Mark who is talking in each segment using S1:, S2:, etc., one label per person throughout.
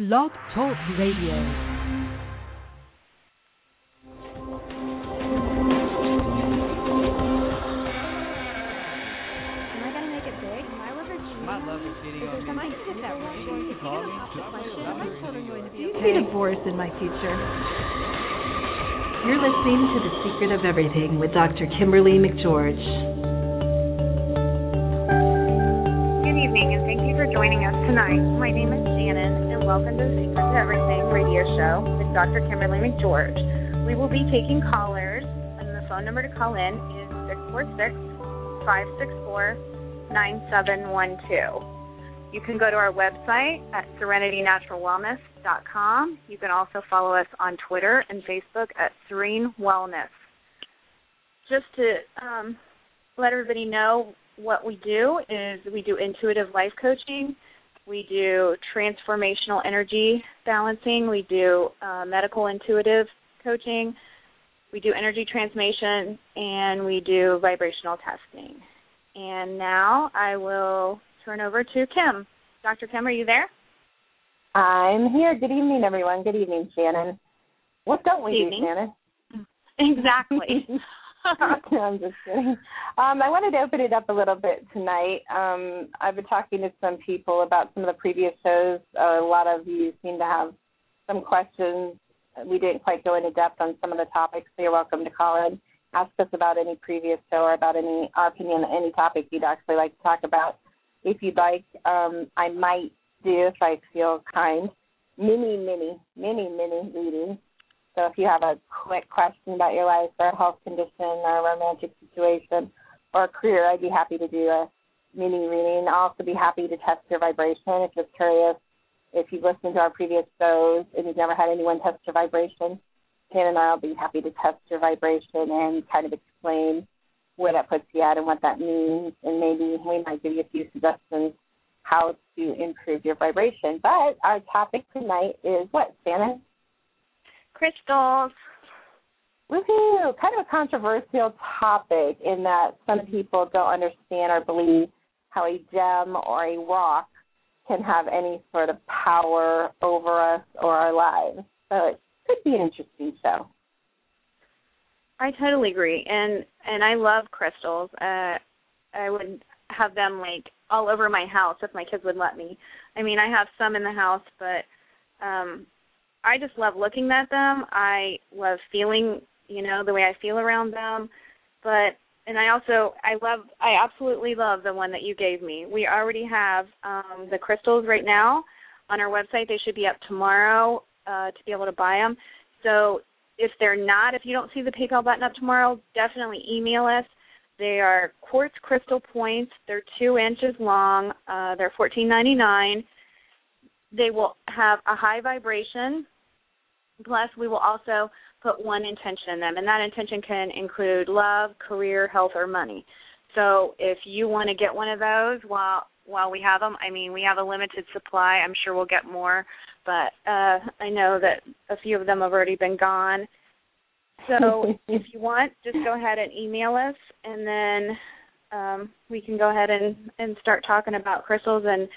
S1: Blog Talk Radio.
S2: Am I gonna make it big? Am I liver?
S3: My love is getting on
S2: I gonna get that?
S3: You can call me.
S2: Are my children going to be
S4: Do you
S2: okay?
S4: see divorce in my future? You're listening to The Secret of Everything with Dr. Kimberly McGeorge.
S5: Good evening, and thank you for joining us tonight. My name is Shannon, and welcome to the Secret to Everything radio show with Dr. Kimberly McGeorge. We will be taking callers, and the phone number to call in is 646 564 9712. You can go to our website at serenitynaturalwellness.com. You can also follow us on Twitter and Facebook at Serene Wellness. Just to um, let everybody know what we do is we do intuitive life coaching, we do transformational energy balancing, we do uh, medical intuitive coaching, we do energy transmission, and we do vibrational testing. And now I will turn over to Kim. Dr. Kim, are you there?
S6: I'm here. Good evening, everyone. Good evening, Shannon. What don't we do, Shannon?
S5: Exactly.
S6: I'm just kidding. Um, I wanted to open it up a little bit tonight. Um, I've been talking to some people about some of the previous shows. Uh, a lot of you seem to have some questions. We didn't quite go into depth on some of the topics, so you're welcome to call in, ask us about any previous show or about any our opinion on any topic you'd actually like to talk about. If you'd like, um, I might do, if I feel kind, mini, mini, mini, mini readings so if you have a quick question about your life or a health condition or a romantic situation or a career, I'd be happy to do a mini reading. I'll also be happy to test your vibration if you're curious. If you've listened to our previous shows and you've never had anyone test your vibration, Jan and I will be happy to test your vibration and kind of explain where that puts you at and what that means. And maybe we might give you a few suggestions how to improve your vibration. But our topic tonight is what, Shannon?
S5: Crystals.
S6: Woohoo! Kind of a controversial topic in that some people don't understand or believe how a gem or a rock can have any sort of power over us or our lives. So it could be an interesting show.
S5: I totally agree, and and I love crystals. Uh, I would have them like all over my house if my kids would let me. I mean, I have some in the house, but um I just love looking at them. I love feeling, you know, the way I feel around them. But and I also I love I absolutely love the one that you gave me. We already have um the crystals right now on our website. They should be up tomorrow uh to be able to buy them. So if they're not, if you don't see the PayPal button up tomorrow, definitely email us. They are quartz crystal points. They're two inches long. Uh, they're fourteen ninety nine. They will have a high vibration. Plus, we will also put one intention in them, and that intention can include love, career, health, or money. So, if you want to get one of those while while we have them, I mean, we have a limited supply. I'm sure we'll get more, but uh, I know that a few of them have already been gone. So, if you want, just go ahead and email us, and then um, we can go ahead and and start talking about crystals and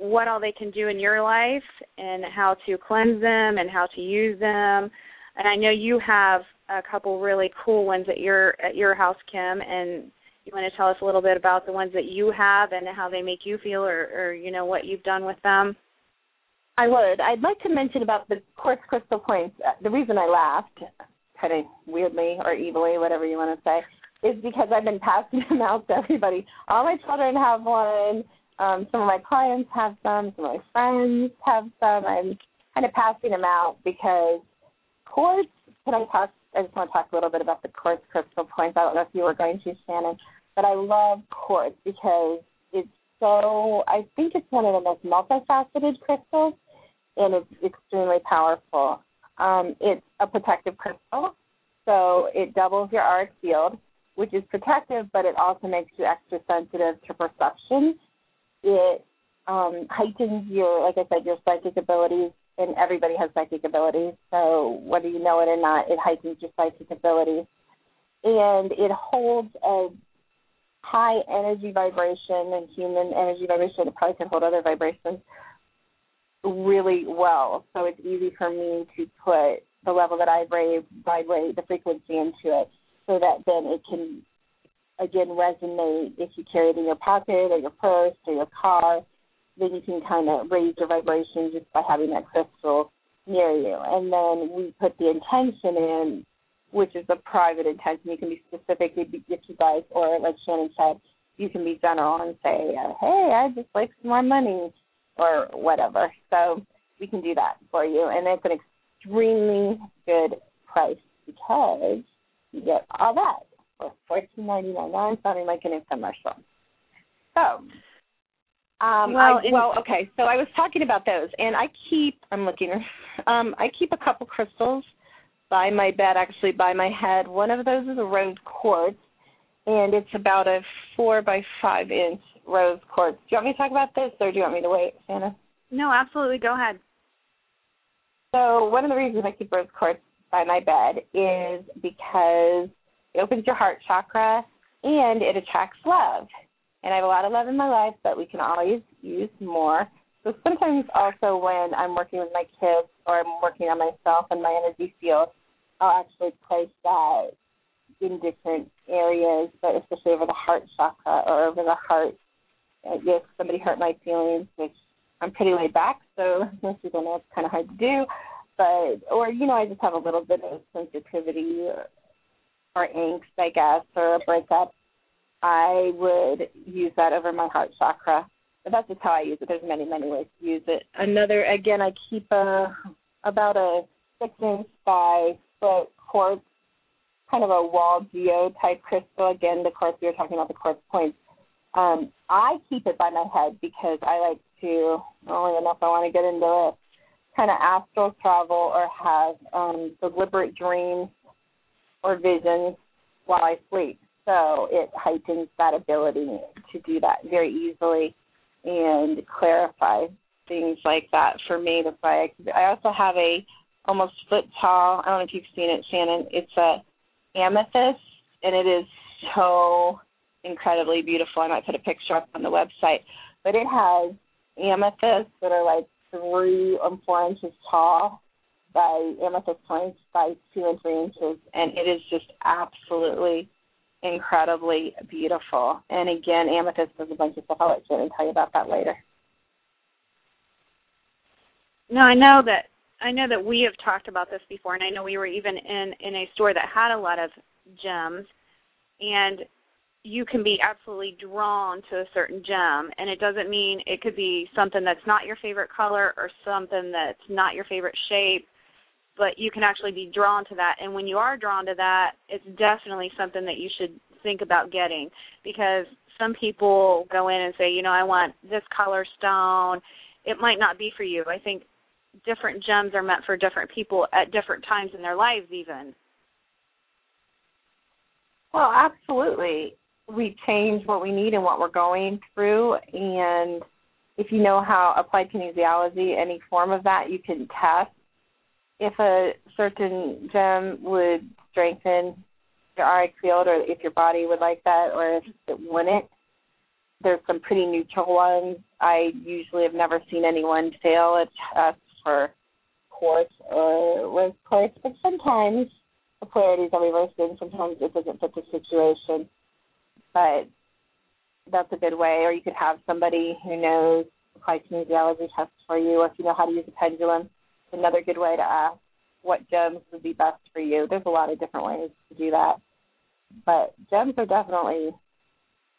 S5: what all they can do in your life and how to cleanse them and how to use them. And I know you have a couple really cool ones at your at your house, Kim, and you want to tell us a little bit about the ones that you have and how they make you feel or, or you know what you've done with them.
S6: I would. I'd like to mention about the quartz crystal points. Uh, The reason I laughed, kind of weirdly or evilly, whatever you want to say, is because I've been passing them out to everybody. All my children have one. Um, some of my clients have some. Some of my friends have some. I'm kind of passing them out because quartz. Can I talk? I just want to talk a little bit about the quartz crystal points. I don't know if you were going to, Shannon, but I love quartz because it's so. I think it's one of the most multifaceted crystals and it's extremely powerful. Um, it's a protective crystal, so it doubles your auric field, which is protective, but it also makes you extra sensitive to perception. It um, heightens your, like I said, your psychic abilities, and everybody has psychic abilities, so whether you know it or not, it heightens your psychic abilities. And it holds a high energy vibration and human energy vibration. It probably can hold other vibrations really well. So it's easy for me to put the level that I vibrate, the frequency into it, so that then it can again resonate if you carry it in your pocket or your purse or your car. Then you can kind of raise your vibration just by having that crystal near you. And then we put the intention in, which is a private intention. You can be specific if you guys, or like Shannon said, you can be general and say, uh, "Hey, I just like some more money," or whatever. So we can do that for you, and it's an extremely good price because you get all that for fourteen ninety nine. I'm sounding like an infomercial. So um,
S5: well,
S6: I, well, okay. So I was talking about those, and I keep. I'm looking. Um, I keep a couple crystals by my bed, actually by my head. One of those is a rose quartz, and it's about a four by five inch rose quartz. Do you want me to talk about this, or do you want me to wait, Shannon?
S5: No, absolutely. Go ahead.
S6: So one of the reasons I keep rose quartz by my bed is because it opens your heart chakra and it attracts love. And I have a lot of love in my life, but we can always use more. So sometimes also when I'm working with my kids or I'm working on myself and my energy field, I'll actually place that in different areas, but especially over the heart chakra or over the heart. Uh, if somebody hurt my feelings, which I'm pretty laid back, so most people know it's kind of hard to do. But or you know, I just have a little bit of sensitivity or, angst, I guess, or a breakup. I would use that over my heart chakra. But that's just how I use it. There's many, many ways to use it. Another, again, I keep a about a six inch by foot quartz, kind of a wall geo type crystal. Again, the quartz we were talking about the quartz points. Um, I keep it by my head because I like to. I don't know if I want to get into it. Kind of astral travel or have um, deliberate dreams or visions while I sleep. So it heightens that ability to do that very easily and clarify things like that for me. That's why I, I also have a almost foot tall. I don't know if you've seen it, Shannon. It's a amethyst, and it is so incredibly beautiful. I might put a picture up on the website, but it has amethysts that are like three or four inches tall by amethyst points by two and three inches, and it is just absolutely incredibly beautiful. And again, amethyst does a bunch of stuff. I'll let Shannon tell you about that later.
S5: No, I know that I know that we have talked about this before, and I know we were even in in a store that had a lot of gems, and you can be absolutely drawn to a certain gem, and it doesn't mean it could be something that's not your favorite color or something that's not your favorite shape, but you can actually be drawn to that. And when you are drawn to that, it's definitely something that you should think about getting because some people go in and say, you know, I want this color stone. It might not be for you. I think different gems are meant for different people at different times in their lives even
S6: well absolutely we change what we need and what we're going through and if you know how applied kinesiology any form of that you can test if a certain gem would strengthen your auric field or if your body would like that or if it wouldn't there's some pretty neutral ones. I usually have never seen anyone fail a test for quartz or rose quartz, but sometimes the polarities are reversed and sometimes it doesn't fit the situation. But that's a good way. Or you could have somebody who knows applied kinesiology tests for you, or if you know how to use a pendulum, another good way to ask what gems would be best for you. There's a lot of different ways to do that. But gems are definitely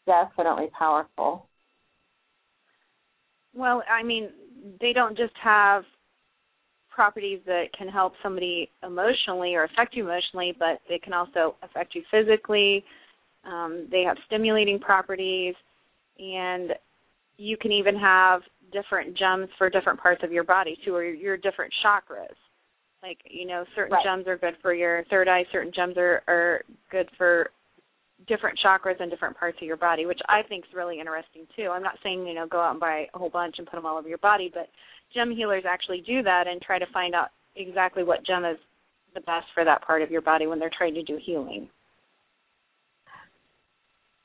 S6: definitely powerful.
S5: Well, I mean, they don't just have properties that can help somebody emotionally or affect you emotionally, but they can also affect you physically. Um, they have stimulating properties, and you can even have different gems for different parts of your body too, or your different chakras. Like you know, certain
S6: right.
S5: gems are good for your third eye. Certain gems are are good for different chakras and different parts of your body, which I think is really interesting too. I'm not saying you know go out and buy a whole bunch and put them all over your body, but gem healers actually do that and try to find out exactly what gem is the best for that part of your body when they're trying to do healing.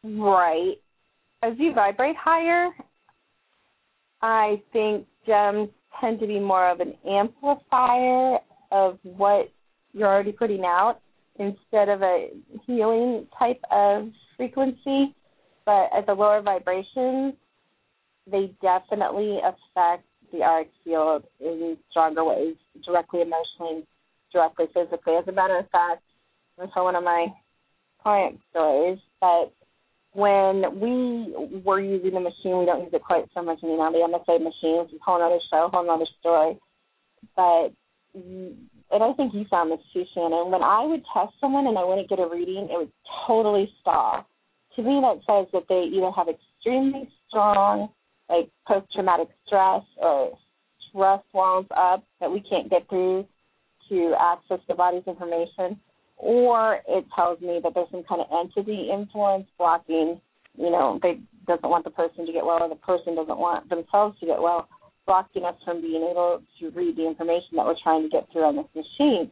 S6: Right. As you vibrate higher, I think gems tend to be more of an amplifier of what you're already putting out instead of a healing type of frequency. But at the lower vibrations, they definitely affect the auric field in stronger ways, directly emotionally, directly physically. As a matter of fact, I'm tell one of my client stories that when we were using the machine, we don't use it quite so much anymore. The MSA machine, is a whole other show, whole other story. But and I think you found this too, Shannon. When I would test someone and I wouldn't get a reading, it would totally stop. To me, that says that they either have extremely strong, like post-traumatic stress or stress walls up that we can't get through to access the body's information, or it tells me that there's some kind of entity influence blocking. You know, they doesn't want the person to get well, or the person doesn't want themselves to get well blocking us from being able to read the information that we're trying to get through on this machine.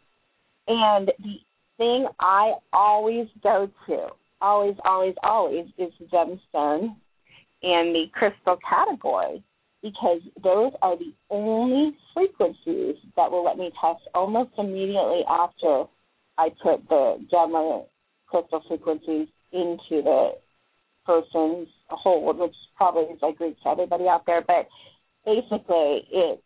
S6: And the thing I always go to, always, always, always, is the gemstone and the crystal category because those are the only frequencies that will let me test almost immediately after I put the gem or crystal frequencies into the person's hold, which probably is like Greek to everybody out there, but basically it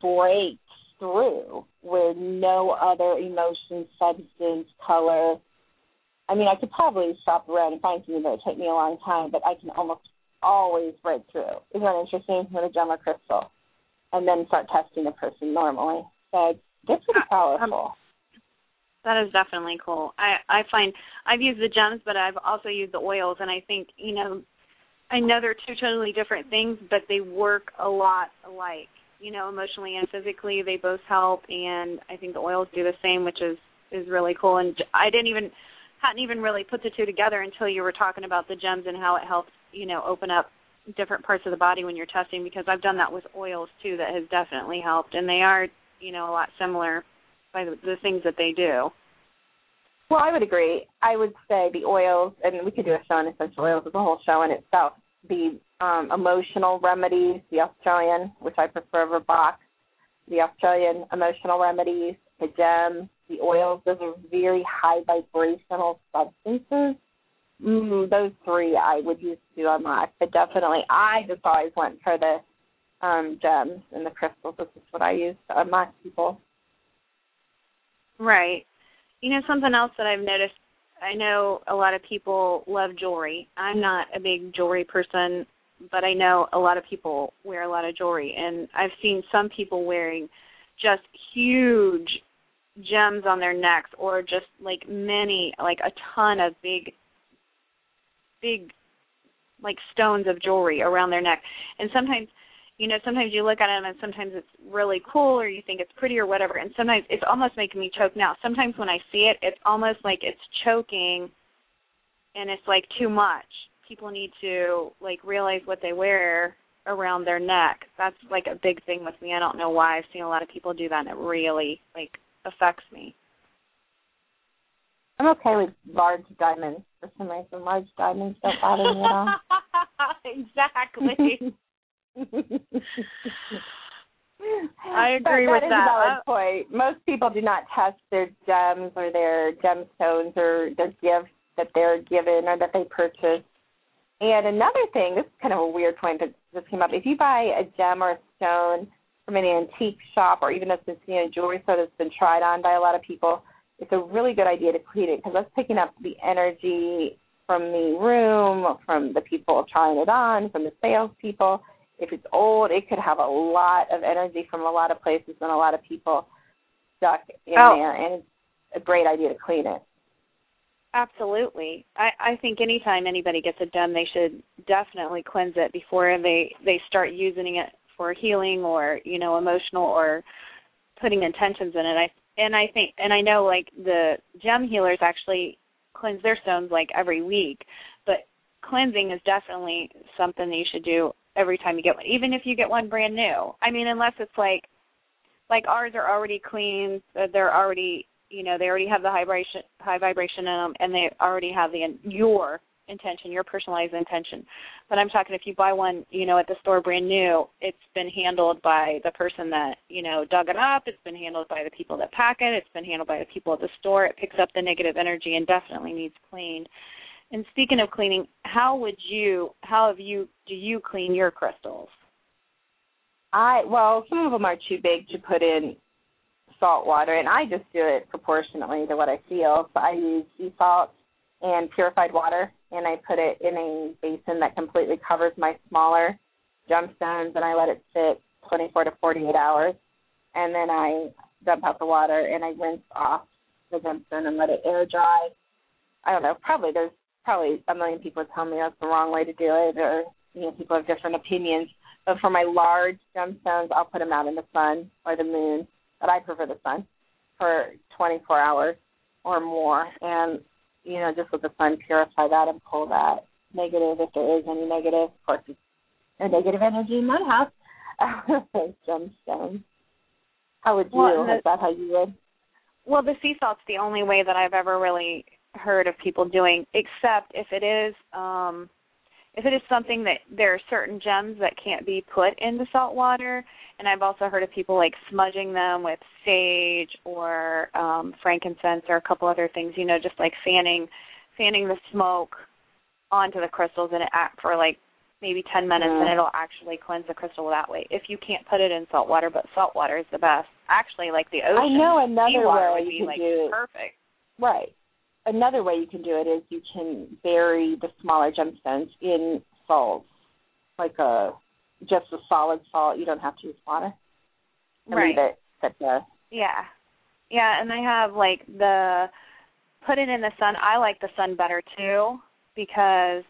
S6: breaks through where no other emotion, substance, color. I mean, I could probably shop around and find something that would take me a long time, but I can almost always break through. Isn't that interesting with a gem or crystal? And then start testing the person normally. So it's pretty uh, um, powerful. Um,
S5: that is definitely cool. I I find I've used the gems, but I've also used the oils, and I think you know I know they're two totally different things, but they work a lot alike. You know, emotionally and physically, they both help, and I think the oils do the same, which is is really cool. And I didn't even hadn't even really put the two together until you were talking about the gems and how it helps, you know, open up different parts of the body when you're testing. Because I've done that with oils too, that has definitely helped, and they are, you know, a lot similar by the, the things that they do.
S6: Well, I would agree. I would say the oils, and we could do a show on essential oils as a whole show in itself. The um, emotional remedies, the Australian, which I prefer over Bach, the Australian emotional remedies, the gems, the oils, those are very high vibrational substances. Mm, those three I would use to unlock, but definitely I just always went for the um, gems and the crystals. This is what I use to unlock people.
S5: Right. You know, something else that I've noticed, I know a lot of people love jewelry. I'm not a big jewelry person, but I know a lot of people wear a lot of jewelry. And I've seen some people wearing just huge gems on their necks or just like many, like a ton of big, big, like stones of jewelry around their neck. And sometimes you know, sometimes you look at them and sometimes it's really cool or you think it's pretty or whatever. And sometimes it's almost making me choke now. Sometimes when I see it, it's almost like it's choking and it's like too much. People need to like realize what they wear around their neck. That's like a big thing with me. I don't know why. I've seen a lot of people do that and it really like affects me.
S6: I'm okay with large diamonds for some reason. Large diamonds don't bother me at all.
S5: exactly. I agree with
S6: that. Is
S5: that.
S6: a valid point. Most people do not test their gems or their gemstones or their gifts that they're given or that they purchase. And another thing, this is kind of a weird point that just came up. If you buy a gem or a stone from an antique shop or even a it's jewelry store that's been tried on by a lot of people, it's a really good idea to clean it because that's picking up the energy from the room, from the people trying it on, from the salespeople if it's old, it could have a lot of energy from a lot of places and a lot of people stuck in
S5: oh.
S6: there, and it's a great idea to clean it.
S5: Absolutely. I, I think anytime anybody gets a gem, they should definitely cleanse it before they they start using it for healing or you know emotional or putting intentions in it. I and I think and I know like the gem healers actually cleanse their stones like every week, but cleansing is definitely something that you should do every time you get one, even if you get one brand new. I mean, unless it's like like ours are already clean, uh, they're already you know they already have the high vibration high vibration in them, and they already have the your intention, your personalized intention. But I'm talking if you buy one, you know, at the store brand new, it's been handled by the person that, you know, dug it up, it's been handled by the people that pack it, it's been handled by the people at the store. It picks up the negative energy and definitely needs cleaned. And speaking of cleaning, how would you how have you do you clean your crystals?
S6: I well, some of them are too big to put in salt water, and I just do it proportionately to what I feel. So I use sea salt and purified water, and I put it in a basin that completely covers my smaller gemstones, and I let it sit 24 to 48 hours, and then I dump out the water and I rinse off the gemstone and let it air dry. I don't know. Probably there's probably a million people tell me that's the wrong way to do it, or you know people have different opinions. But for my large gemstones, I'll put them out in the sun or the moon, but I prefer the sun for 24 hours or more, and you know, just let the sun purify that and pull that negative if there is any negative. Of course, it's a negative energy in that house. Gemstones. How would you?
S5: Well, the,
S6: is that how you would?
S5: Well, the sea salt's the only way that I've ever really heard of people doing, except if it is um if it is something that there are certain gems that can't be put in the salt water and I've also heard of people like smudging them with sage or um frankincense or a couple other things, you know, just like fanning fanning the smoke onto the crystals and it act for like maybe 10 minutes
S6: yeah.
S5: and it'll actually cleanse the crystal that way. If you can't put it in salt water, but salt water is the best. Actually, like the ocean.
S6: I know another
S5: way
S6: you
S5: be
S6: can
S5: like
S6: do
S5: perfect.
S6: Right. Another way you can do it is you can bury the smaller gemstones in salts, like a just a solid salt. You don't have to use water. And
S5: right.
S6: Leave it sit there.
S5: Yeah. Yeah, and I have like the put it in the sun. I like the sun better too because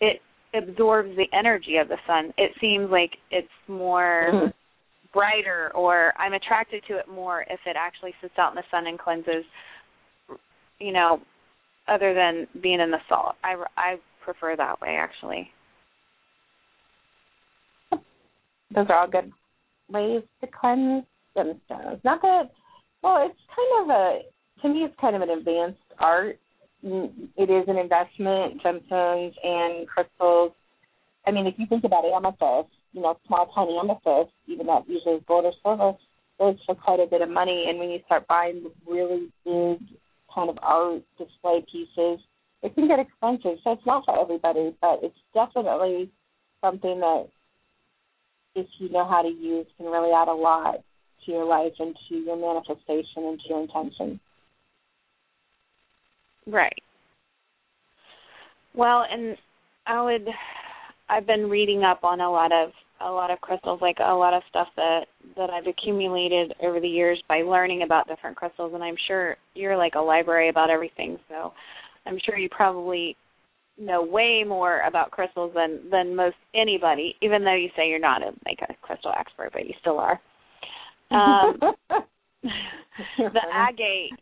S5: it absorbs the energy of the sun. It seems like it's more
S6: mm-hmm.
S5: brighter or I'm attracted to it more if it actually sits out in the sun and cleanses you know other than being in the salt. I I prefer that way actually.
S6: Those are all good ways to cleanse gemstones. Not that well, it's kind of a to me it's kind of an advanced art. It is an investment, gemstones and crystals. I mean, if you think about amethyst, you know, small tiny amethyst, even that usually is gold or silver, goes for quite a bit of money. And when you start buying really big kind of art display pieces, it can get expensive. So it's not for everybody, but it's definitely something that if you know how to use can really add a lot to your life and to your manifestation and to your intention.
S5: Right. Well, and I would I've been reading up on a lot of a lot of crystals, like a lot of stuff that that I've accumulated over the years by learning about different crystals, and I'm sure you're like a library about everything. So I'm sure you probably know way more about crystals than than most anybody, even though you say you're not a, like a crystal expert, but you still are. Um, the agate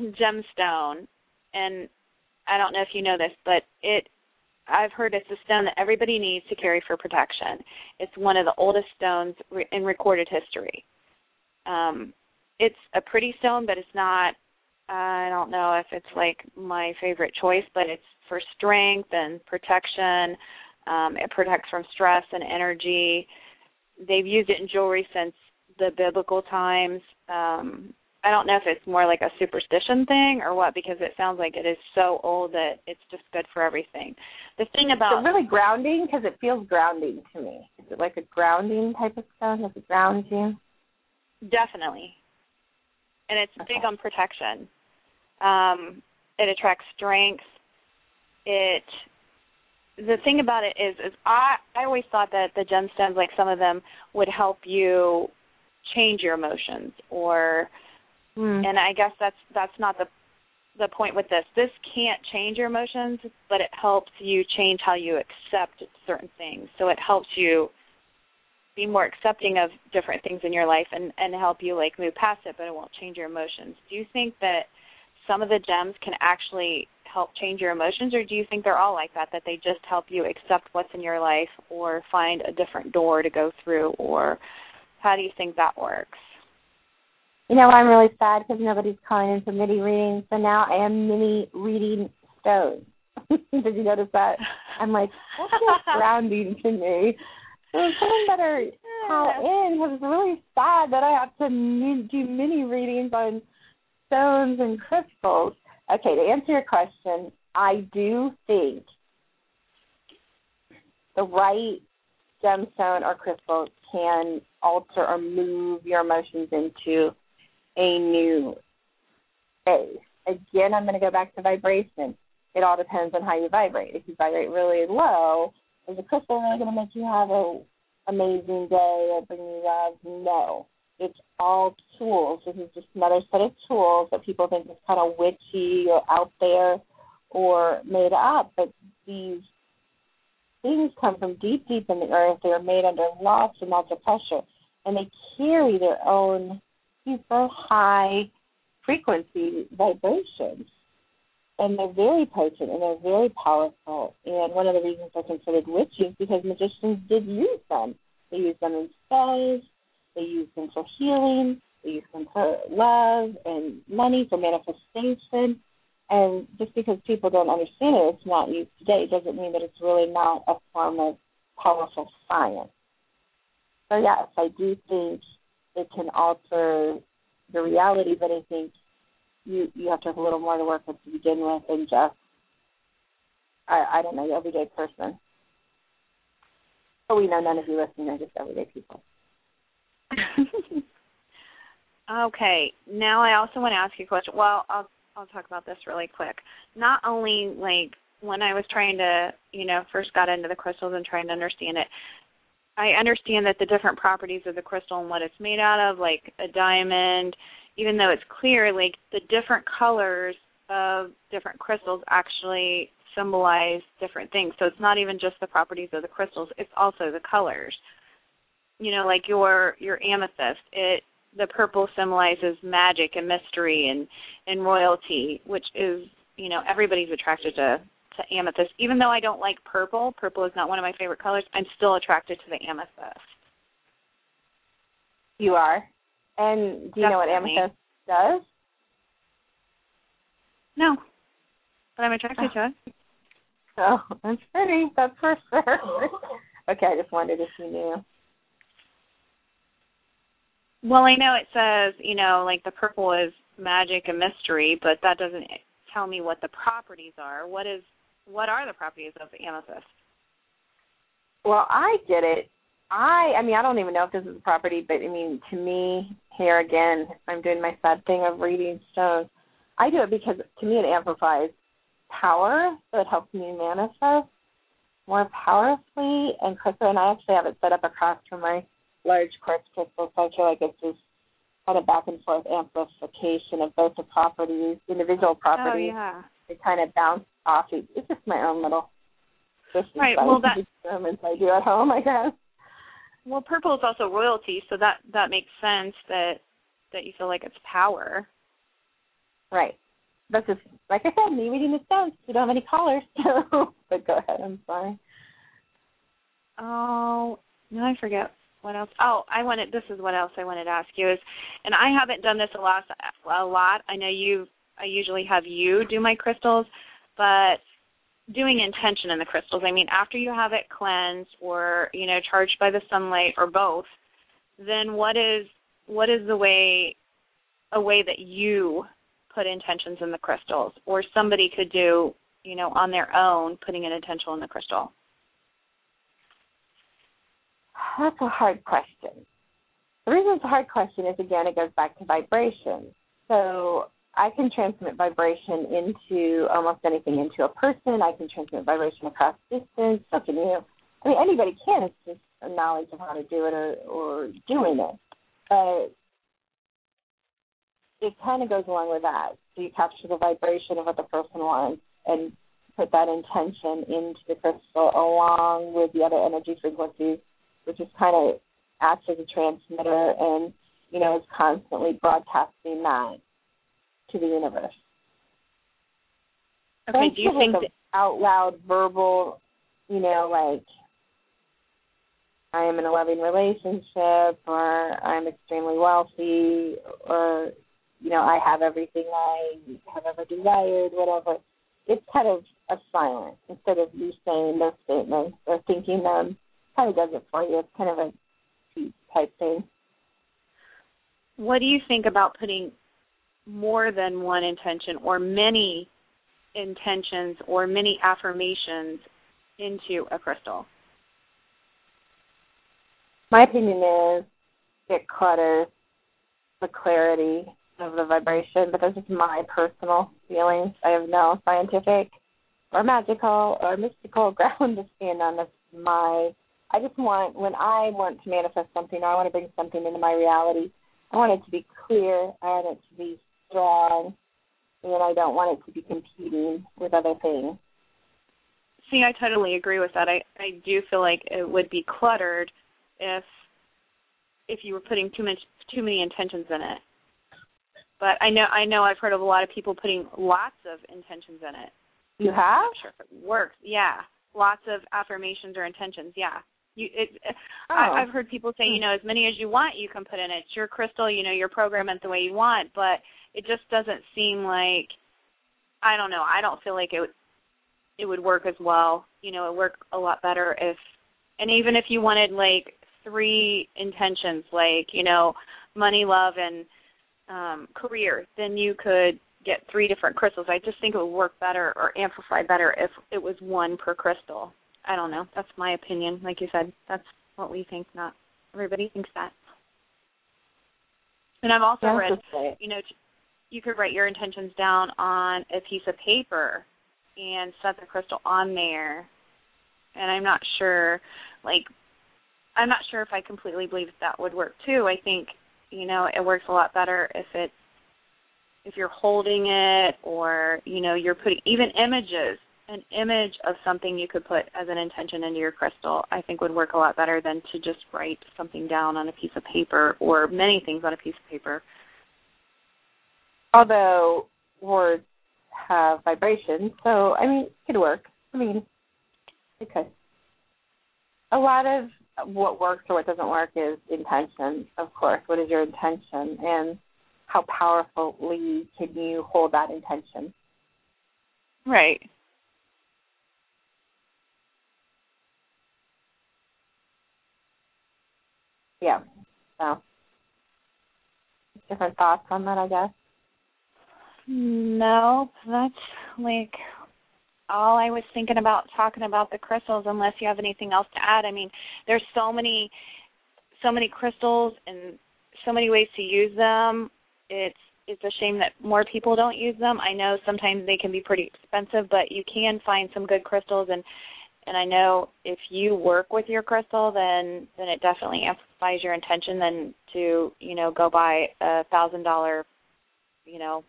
S5: gemstone, and I don't know if you know this, but it I've heard it's a stone that everybody needs to carry for protection. It's one of the oldest stones in recorded history. Um, it's a pretty stone, but it's not. I don't know if it's like my favorite choice, but it's for strength and protection. Um, it protects from stress and energy. They've used it in jewelry since the biblical times. Um, I don't know if it's more like a superstition thing or what because it sounds like it is so old that it's just good for everything. The thing about
S6: it's really grounding because it feels grounding to me. Is it like a grounding type of stone? Does it ground you?
S5: Definitely, and it's
S6: okay.
S5: big on protection. Um, it attracts strength. It the thing about it is is I I always thought that the gemstones like some of them would help you change your emotions or
S6: Mm.
S5: And I guess that's that's not the the point with this. This can't change your emotions, but it helps you change how you accept certain things. So it helps you be more accepting of different things in your life and and help you like move past it, but it won't change your emotions. Do you think that some of the gems can actually help change your emotions or do you think they're all like that that they just help you accept what's in your life or find a different door to go through or how do you think that works?
S6: You know, I'm really sad because nobody's calling in for mini readings, so now I am mini reading stones. Did you notice that? I'm like, that's just grounding to me. So someone better call in because it's really sad that I have to do mini readings on stones and crystals. Okay, to answer your question, I do think the right gemstone or crystal can alter or move your emotions into a new space. Again, I'm going to go back to vibration. It all depends on how you vibrate. If you vibrate really low, is the crystal really going to make you have a amazing day or bring you love? No. It's all tools. This is just another set of tools that people think is kind of witchy or out there or made up. But these things come from deep, deep in the earth. They are made under lots and lots of pressure. And they carry their own super high frequency vibrations. And they're very potent and they're very powerful. And one of the reasons they're considered witches because magicians did use them. They used them in spells, they used them for healing, they used them for love and money, for manifestation. And just because people don't understand it, it's not used today, doesn't mean that it's really not a form of powerful science. So yes, I do think it can alter the reality, but I think you you have to have a little more to work with to begin with than just I, I don't know, the everyday person. But we know none of you listening are just everyday people.
S5: okay. Now I also want to ask you a question. Well, I'll I'll talk about this really quick. Not only like when I was trying to, you know, first got into the crystals and trying to understand it, I understand that the different properties of the crystal and what it's made out of, like a diamond, even though it's clear, like the different colors of different crystals actually symbolize different things. So it's not even just the properties of the crystals, it's also the colors. You know, like your your amethyst, it the purple symbolizes magic and mystery and and royalty, which is you know everybody's attracted to to amethyst. Even though I don't like purple, purple is not one of my favorite colors. I'm still attracted to the amethyst.
S6: You are, and do you
S5: Definitely.
S6: know what amethyst does?
S5: No, but I'm attracted to it.
S6: Oh, that's pretty. That's for sure. okay, I just wondered if you knew.
S5: Well, I know it says, you know, like the purple is magic and mystery, but that doesn't tell me what the properties are. What is what are the properties of the amethyst?
S6: Well, I get it. I I mean, I don't even know if this is a property, but I mean, to me, here again, I'm doing my sad thing of reading stones. I do it because to me it amplifies power, so it helps me manifest more powerfully. And crystal, and I actually have it set up across from my large quartz crystal, so I feel like it's just kind of back and forth amplification of both the properties, individual oh, properties.
S5: Oh yeah.
S6: They kind of bounce off. each- It's just my own little. just
S5: Right, well, that-
S6: experiments I do at home, I guess.
S5: Well, purple is also royalty, so that that makes sense that that you feel like it's power.
S6: Right. That's just like I said, me reading the stones. You don't have any callers, so but go ahead. I'm sorry.
S5: Oh, no, I forget what else. Oh, I wanted. This is what else I wanted to ask you is, and I haven't done this a lot. A lot. I know you. I usually have you do my crystals, but doing intention in the crystals. I mean, after you have it cleansed or you know charged by the sunlight or both, then what is what is the way a way that you put intentions in the crystals, or somebody could do you know on their own putting an intention in the crystal.
S6: That's a hard question. The reason it's a hard question is again, it goes back to vibration. So I can transmit vibration into almost anything, into a person. I can transmit vibration across distance. So can you. I mean, anybody can. It's just a knowledge of how to do it or, or doing it. But it kind of goes along with that. So you capture the vibration of what the person wants and put that intention into the crystal along with the other energy frequencies, which is kind of acts as a transmitter and, you know, is constantly broadcasting that to the universe.
S5: Okay,
S6: Don't
S5: do you think
S6: like a out loud verbal, you know, like I am in a loving relationship or I'm extremely wealthy or you know, I have everything I have ever desired, whatever. it's kind of a silence instead of you saying those statements or thinking them. Kind of does it for you. It's kind of a cheat type thing.
S5: What do you think about putting more than one intention or many intentions or many affirmations into a crystal?
S6: My opinion is it clutters the clarity of the vibration, but that's just my personal feelings. I have no scientific or magical or mystical ground to stand on. That's my. I just want when I want to manifest something, or I want to bring something into my reality. I want it to be clear. I want it to be and I don't want it to be competing with other things.
S5: See, I totally agree with that. I I do feel like it would be cluttered if if you were putting too much too many intentions in it. But I know I know I've heard of a lot of people putting lots of intentions in it.
S6: You have?
S5: I'm sure if it works. Yeah, lots of affirmations or intentions. Yeah. You, it,
S6: oh.
S5: I, I've heard people say, you know, as many as you want, you can put in it. It's your crystal, you know, your program it the way you want. But it just doesn't seem like, I don't know. I don't feel like it would, it would work as well. You know, it would work a lot better if, and even if you wanted like three intentions, like you know, money, love, and um, career, then you could get three different crystals. I just think it would work better or amplify better if it was one per crystal. I don't know. That's my opinion. Like you said, that's what we think. Not everybody thinks that. And I've also read, you know, you could write your intentions down on a piece of paper and set the crystal on there. And I'm not sure, like, I'm not sure if I completely believe that would work too. I think you know it works a lot better if it's if you're holding it or you know you're putting even images an image of something you could put as an intention into your crystal i think would work a lot better than to just write something down on a piece of paper or many things on a piece of paper
S6: although words have vibrations so i mean it could work i mean it could a lot of what works or what doesn't work is intention, of course. What is your intention and how powerfully can you hold that intention?
S5: Right.
S6: Yeah. So different thoughts on that, I guess.
S5: No, that's like all I was thinking about talking about the crystals unless you have anything else to add. I mean, there's so many so many crystals and so many ways to use them. It's it's a shame that more people don't use them. I know sometimes they can be pretty expensive, but you can find some good crystals and and I know if you work with your crystal then then it definitely amplifies your intention than to, you know, go buy a thousand dollar, you know,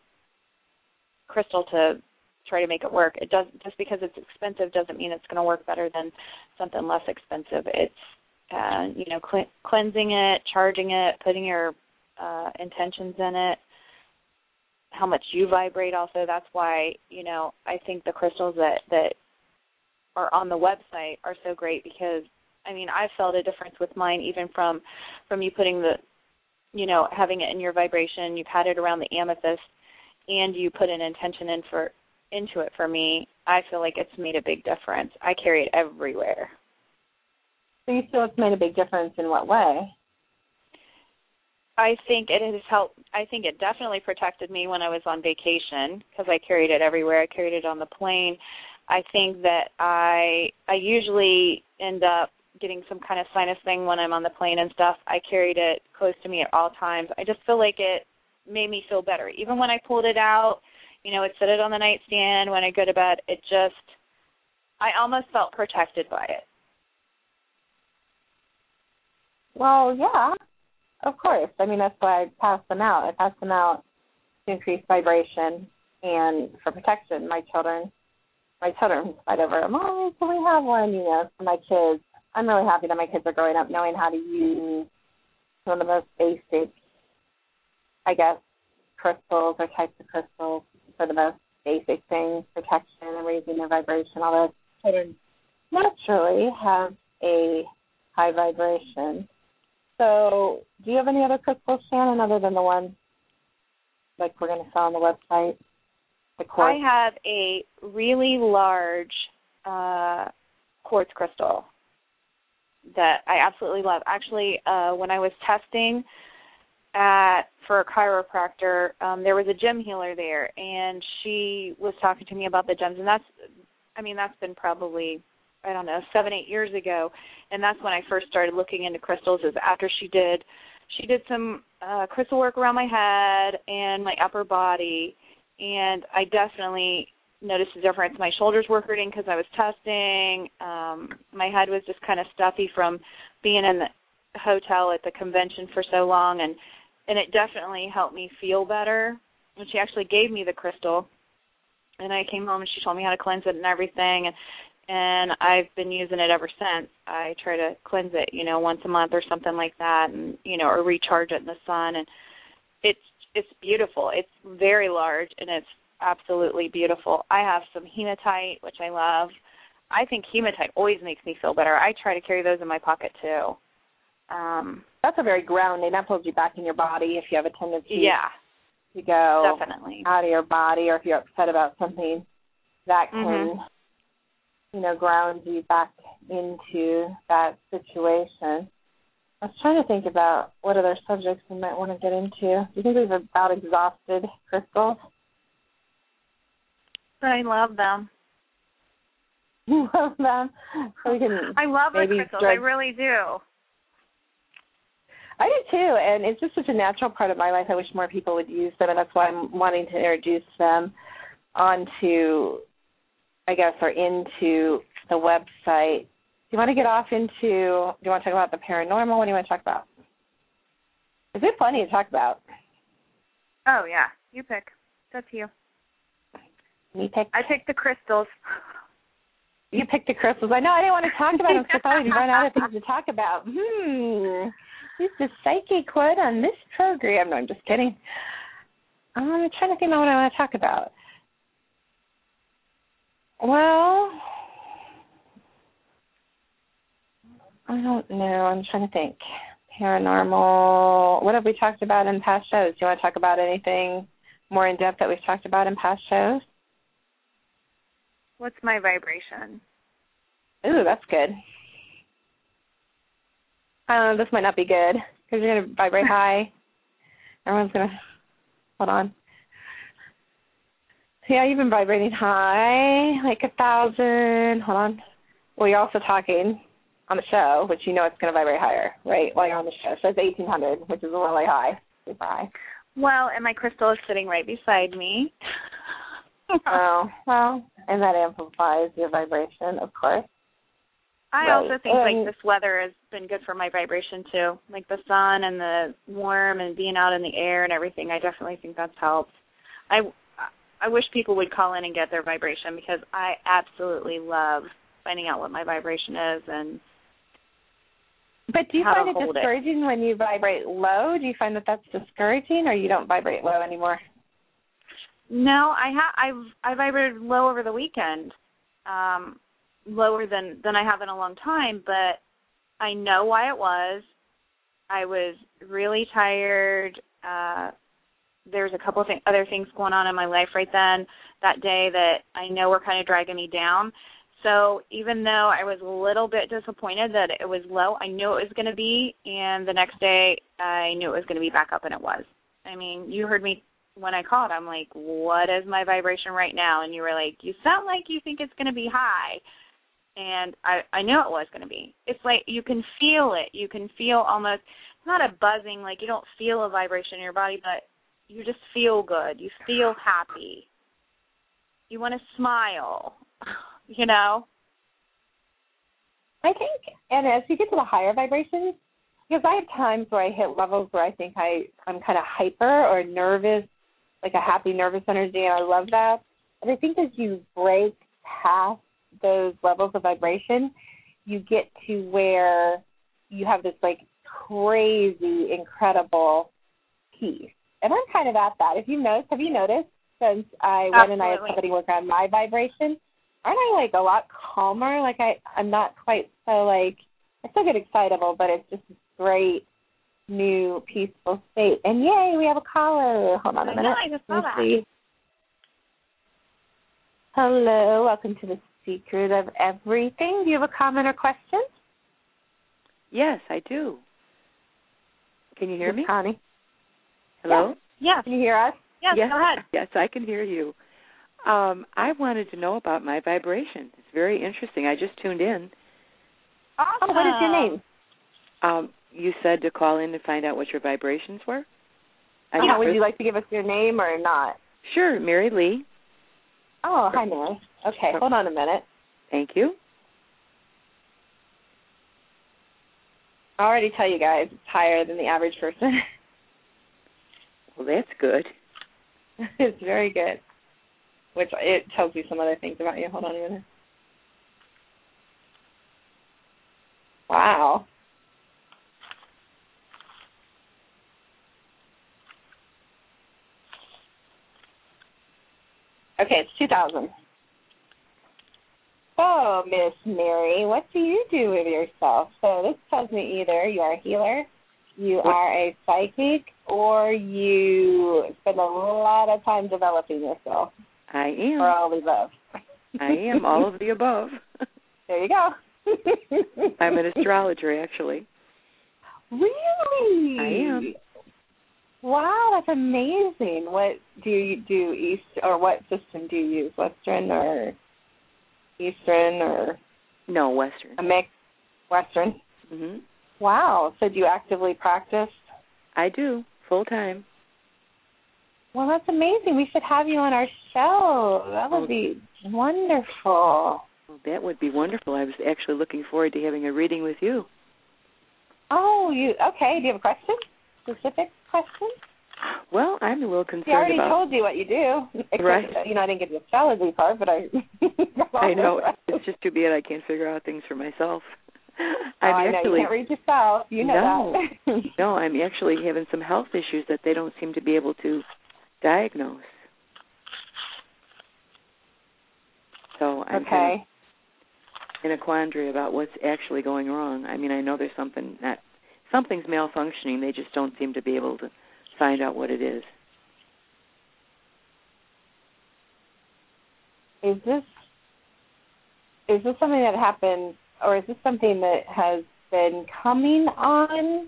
S5: crystal to try to make it work. It does just because it's expensive doesn't mean it's going to work better than something less expensive. It's uh, you know cl- cleansing it, charging it, putting your uh, intentions in it, how much you vibrate. Also, that's why you know I think the crystals that that are on the website are so great because I mean I felt a difference with mine even from from you putting the you know having it in your vibration. You've had it around the amethyst and you put an intention in for into it for me, I feel like it's made a big difference. I carry it everywhere.
S6: So you feel it's made a big difference in what way?
S5: I think it has helped. I think it definitely protected me when I was on vacation because I carried it everywhere. I carried it on the plane. I think that I I usually end up getting some kind of sinus thing when I'm on the plane and stuff. I carried it close to me at all times. I just feel like it made me feel better. Even when I pulled it out you know, would set it on the nightstand when I go to bed. It just, I almost felt protected by it.
S6: Well, yeah, of course. I mean, that's why I pass them out. I pass them out to increase vibration and for protection. My children, my children fight over, Mom, can we have one? You know, for my kids. I'm really happy that my kids are growing up knowing how to use some of the most basic, I guess, crystals or types of crystals for the most basic things, protection and raising their vibration, all that. Children naturally have a high vibration. So, do you have any other crystals, Shannon, other than the ones like we're going to sell on the website? the quartz?
S5: I have a really large uh quartz crystal that I absolutely love. Actually, uh when I was testing at for a chiropractor, um there was a gem healer there and she was talking to me about the gems and that's I mean that's been probably I don't know, 7 8 years ago and that's when I first started looking into crystals is after she did she did some uh crystal work around my head and my upper body and I definitely noticed a difference. My shoulders were hurting because I was testing. Um, my head was just kind of stuffy from being in the hotel at the convention for so long, and and it definitely helped me feel better. And she actually gave me the crystal, and I came home and she told me how to cleanse it and everything, and and I've been using it ever since. I try to cleanse it, you know, once a month or something like that, and you know, or recharge it in the sun, and it's it's beautiful. It's very large and it's absolutely beautiful. I have some hematite, which I love. I think hematite always makes me feel better. I try to carry those in my pocket too. Um
S6: That's a very grounding. That pulls you back in your body if you have a tendency
S5: yeah,
S6: to go
S5: definitely.
S6: out of your body or if you're upset about something that can
S5: Mhm.
S6: you know ground you back into that situation i was trying to think about what other subjects we might want to get into do you think we've about exhausted crystals
S5: I love them.
S6: you love them so we can
S5: I love the crystals. I really do.
S6: I do too, and it's just such a natural part of my life. I wish more people would use them, and that's why I'm wanting to introduce them onto, I guess, or into the website. Do you want to get off into? Do you want to talk about the paranormal? What do you want to talk about? Is there plenty to talk about?
S5: Oh yeah, you pick. That's you.
S6: You pick.
S5: I picked the crystals.
S6: You picked the crystals. I know. I didn't want to talk about them because I thought we'd run out of things to talk about. Hmm. Who's the psychic one on this program? No, I'm just kidding. I'm trying to think about what I want to talk about. Well, I don't know. I'm trying to think. Paranormal. What have we talked about in past shows? Do you want to talk about anything more in depth that we've talked about in past shows?
S5: What's my vibration?
S6: Ooh, that's good. Um, this might not be good because you're gonna vibrate high. Everyone's gonna hold on. Yeah, you've been vibrating high, like a thousand. Hold on. Well, you're also talking on the show, which you know it's gonna vibrate higher, right? While you're on the show, so it's eighteen hundred, which is really high, super high.
S5: Well, and my crystal is sitting right beside me.
S6: oh, well, and that amplifies your vibration, of course.
S5: I
S6: Right.
S5: also think
S6: And-
S5: like this weather has been good for my vibration too. Like the sun and the warm and being out in the air and everything. I definitely think that's helped. I I wish people would call in and get their vibration because I absolutely love finding out what my vibration is and
S6: But do you find it
S5: hold it.
S6: discouraging when you vibrate low? Do you find that that's discouraging, or you don't vibrate low anymore?
S5: No, I ha I've I vibrated low over the weekend. Um lower than than I have in a long time, but I know why it was. I was really tired. Uh there's a couple of th- other things going on in my life right then that day that I know were kind of dragging me down. So even though I was a little bit disappointed that it was low, I knew it was going to be, and the next day I knew it was going to be back up, and it was. I mean, you heard me when I called. I'm like, "What is my vibration right now?" And you were like, "You sound like you think it's going to be high," and I I knew it was going to be. It's like you can feel it. You can feel almost not a buzzing, like you don't feel a vibration in your body, but you just feel good. You feel happy. You want to smile. You know.
S6: I think, and as you get to the higher vibrations, because I have times where I hit levels where I think I I'm kind of hyper or nervous, like a happy nervous energy, and I love that. And I think as you break past those levels of vibration, you get to where you have this like crazy, incredible peace. And I'm kind of at that. If you notice, have you noticed since I went and I had somebody work on my vibration? Aren't I like a lot calmer? Like I, I'm not quite so like I still get excitable, but it's just this great new peaceful state. And yay, we have a caller. Hold on a minute.
S5: I just saw
S6: Let me
S5: that.
S6: see. Hello, welcome to the Secret of Everything. Do you have a comment or question?
S1: Yes, I do. Can you hear me?
S6: Connie.
S1: Hello?
S5: Yes.
S6: Can you hear us?
S5: Yes,
S1: yes,
S5: go ahead.
S1: Yes, I can hear you. Um, I wanted to know about my vibration. It's very interesting. I just tuned in.
S5: Awesome.
S6: Oh, what is your name?
S1: Um, you said to call in to find out what your vibrations were. I
S6: Yeah, would you like to give us your name or not?
S1: Sure, Mary Lee.
S6: Oh, hi, Mary. Okay, hold on a minute.
S1: Thank you.
S6: I already tell you guys it's higher than the average person.
S1: Well, that's good.
S6: it's very good. Which it tells you some other things about you. Hold on a minute. Wow. Okay, it's 2000. Oh, Miss Mary, what do you do with yourself? So this tells me either you are a healer, you are a psychic, or you spend a lot of time developing yourself,
S1: I am.
S6: or all of the above.
S1: I am all of the above.
S6: There you go.
S1: I'm an astrologer, actually.
S6: Really?
S1: I am.
S6: Wow, that's amazing. What do you do east or what system do you use? Western or Eastern or
S1: No, Western.
S6: a mix? Western.
S1: hmm
S6: Wow. So do you actively practice?
S1: I do full time.
S6: Well, that's amazing. We should have you on our show. That would be wonderful.
S1: Well, that would be wonderful. I was actually looking forward to having a reading with you.
S6: Oh, you okay? Do you have a question? Specific question?
S1: Well, I'm a little concerned
S6: See, I already
S1: about.
S6: told you what you do. Except,
S1: Right.
S6: Uh, you know, I didn't get the astrology part, but I.
S1: I know it's just too bad I can't figure out things for myself.
S6: Oh,
S1: I'm
S6: I know
S1: actually
S6: you can't read yourself. You know
S1: No.
S6: that.
S1: no, I'm actually having some health issues that they don't seem to be able to diagnose. So I'm kind
S6: okay.
S1: of in a quandary about what's actually going wrong. I mean, I know there's something that something's malfunctioning. They just don't seem to be able to find out what it is.
S6: Is this is this something that happened, or is this something that has been coming on?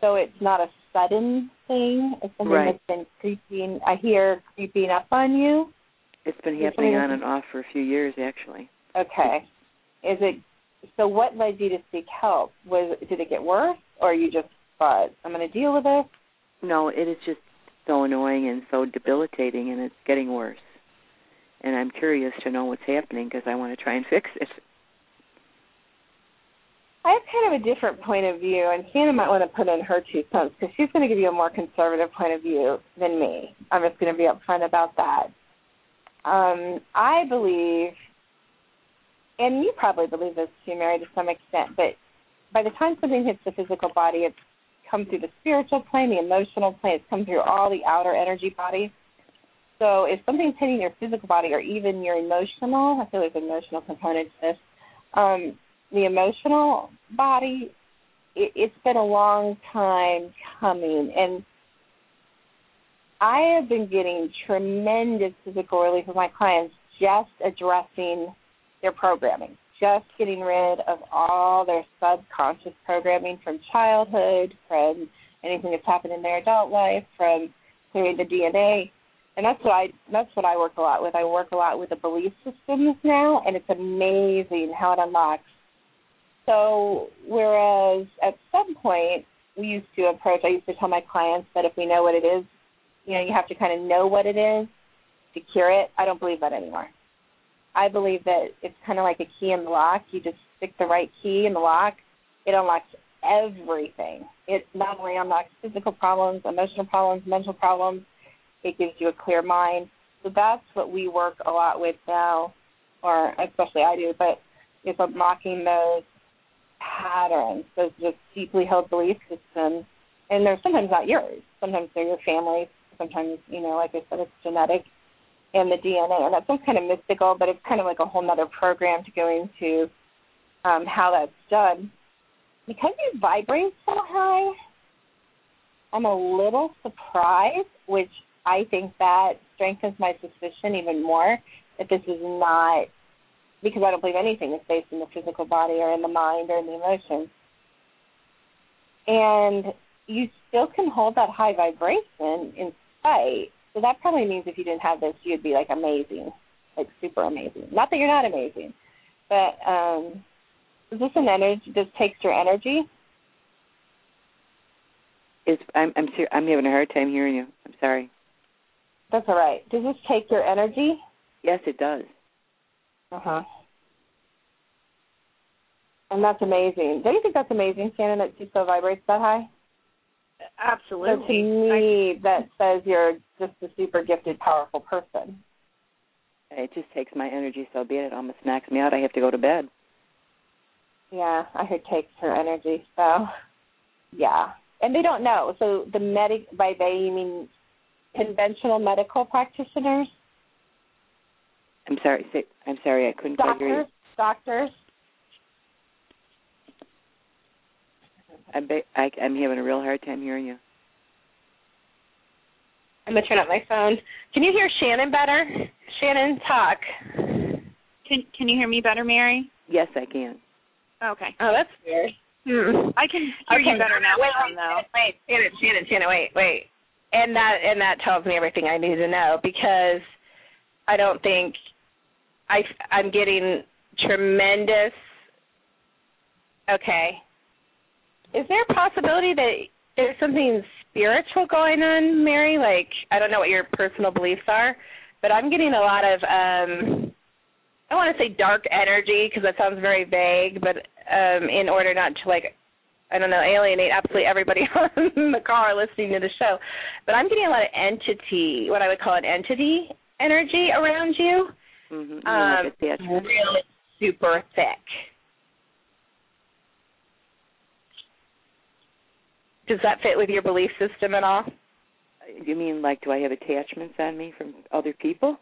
S6: So it's not a sudden thing. It's something
S1: Right.
S6: that's been creeping. I hear creeping up on you.
S1: It's been happening on and off for a few years, actually.
S6: Okay. Is it so? What led you to seek help? Was did it get worse, or you just thought I'm going to deal with this?
S1: No, it is just so annoying and so debilitating, and it's getting worse. And I'm curious to know what's happening because I want to try and fix it.
S6: I have kind of a different point of view, and Shannon might want to put in her two cents because she's going to give you a more conservative point of view than me. I'm just going to be upfront about that. Um, I believe, and you probably believe this too, Mary, to some extent, but by the time something hits the physical body, it's come through the spiritual plane, the emotional plane, it's come through all the outer energy bodies. So if something's hitting your physical body or even your emotional, I feel there's emotional component to this, um, the emotional body, it, it's been a long time coming. And I have been getting tremendous physical relief with my clients just addressing their programming, just getting rid of all their subconscious programming from childhood, from anything that's happened in their adult life, from clearing the DNA. And that's what I that's what I work a lot with. I work a lot with the belief systems now and it's amazing how it unlocks. So whereas at some point we used to approach I used to tell my clients that if we know what it is, you know, you have to kind of know what it is to cure it. I don't believe that anymore. I believe that it's kind of like a key in the lock. You just stick the right key in the lock, it unlocks everything. It not only unlocks physical problems, emotional problems, mental problems, it gives you a clear mind. So that's what we work a lot with now, or especially I do, but it's unlocking those patterns, those just deeply held belief systems. And they're sometimes not yours. Sometimes they're your family's. Sometimes, you know, like I said, it's genetic and the DNA. And that sounds kind of mystical, but it's kind of like a whole other program to go into um, how that's done. Because you vibrate so high, I'm a little surprised, which I think that strengthens my suspicion even more That this is not because I don't believe anything is based in the physical body or in the mind or in the emotions. And you still can hold that high vibration in spite. So that probably means if you didn't have this, you'd be like amazing, like super amazing. Not that you're not amazing, but um, is this an energy? This takes your energy.
S1: Is I'm I'm ser- I'm having a hard time hearing you. I'm sorry.
S6: That's all right. Does this take your energy?
S1: Yes, it does.
S6: Uh huh. And that's amazing. Don't you think that's amazing, Shannon, that she still vibrates that high?
S5: Absolutely.
S6: So to me, that says you're just a super gifted, powerful person.
S1: It just takes my energy so bad it almost knocks me out. I have to go to bed.
S6: Yeah, I heard takes her energy. So, yeah, and they don't know. So the medic by they you mean conventional medical practitioners,
S1: I'm sorry. I'm sorry. I couldn't quite hear you.
S6: doctors, doctors.
S1: I be, I, I'm having a real hard time hearing you.
S6: I'm gonna turn up my phone. Can you hear Shannon better? Shannon, talk.
S5: Can Can you hear me better, Mary?
S1: Yes, I can.
S5: Okay.
S6: Oh, that's weird. Hmm.
S5: I can hear
S6: okay.
S5: you better now,
S6: Wait,
S5: Sean,
S6: wait,
S5: though.
S6: wait, Shannon, Shannon, Shannon, wait, wait. And that and that tells me everything I need to know because I don't think I I'm getting tremendous. Okay. Is there a possibility that there's something spiritual going on, Mary? Like I don't know what your personal beliefs are, but I'm getting a lot of um I want to say dark energy because that sounds very vague, but um in order not to like I don't know, alienate absolutely everybody on the car listening to the show. But I'm getting a lot of entity, what I would call an entity energy around you.
S1: Mm-hmm.
S6: Um,
S1: like a theater.
S6: really super thick. Does that fit with your belief system at all?
S1: You mean like do I have attachments on me from other people?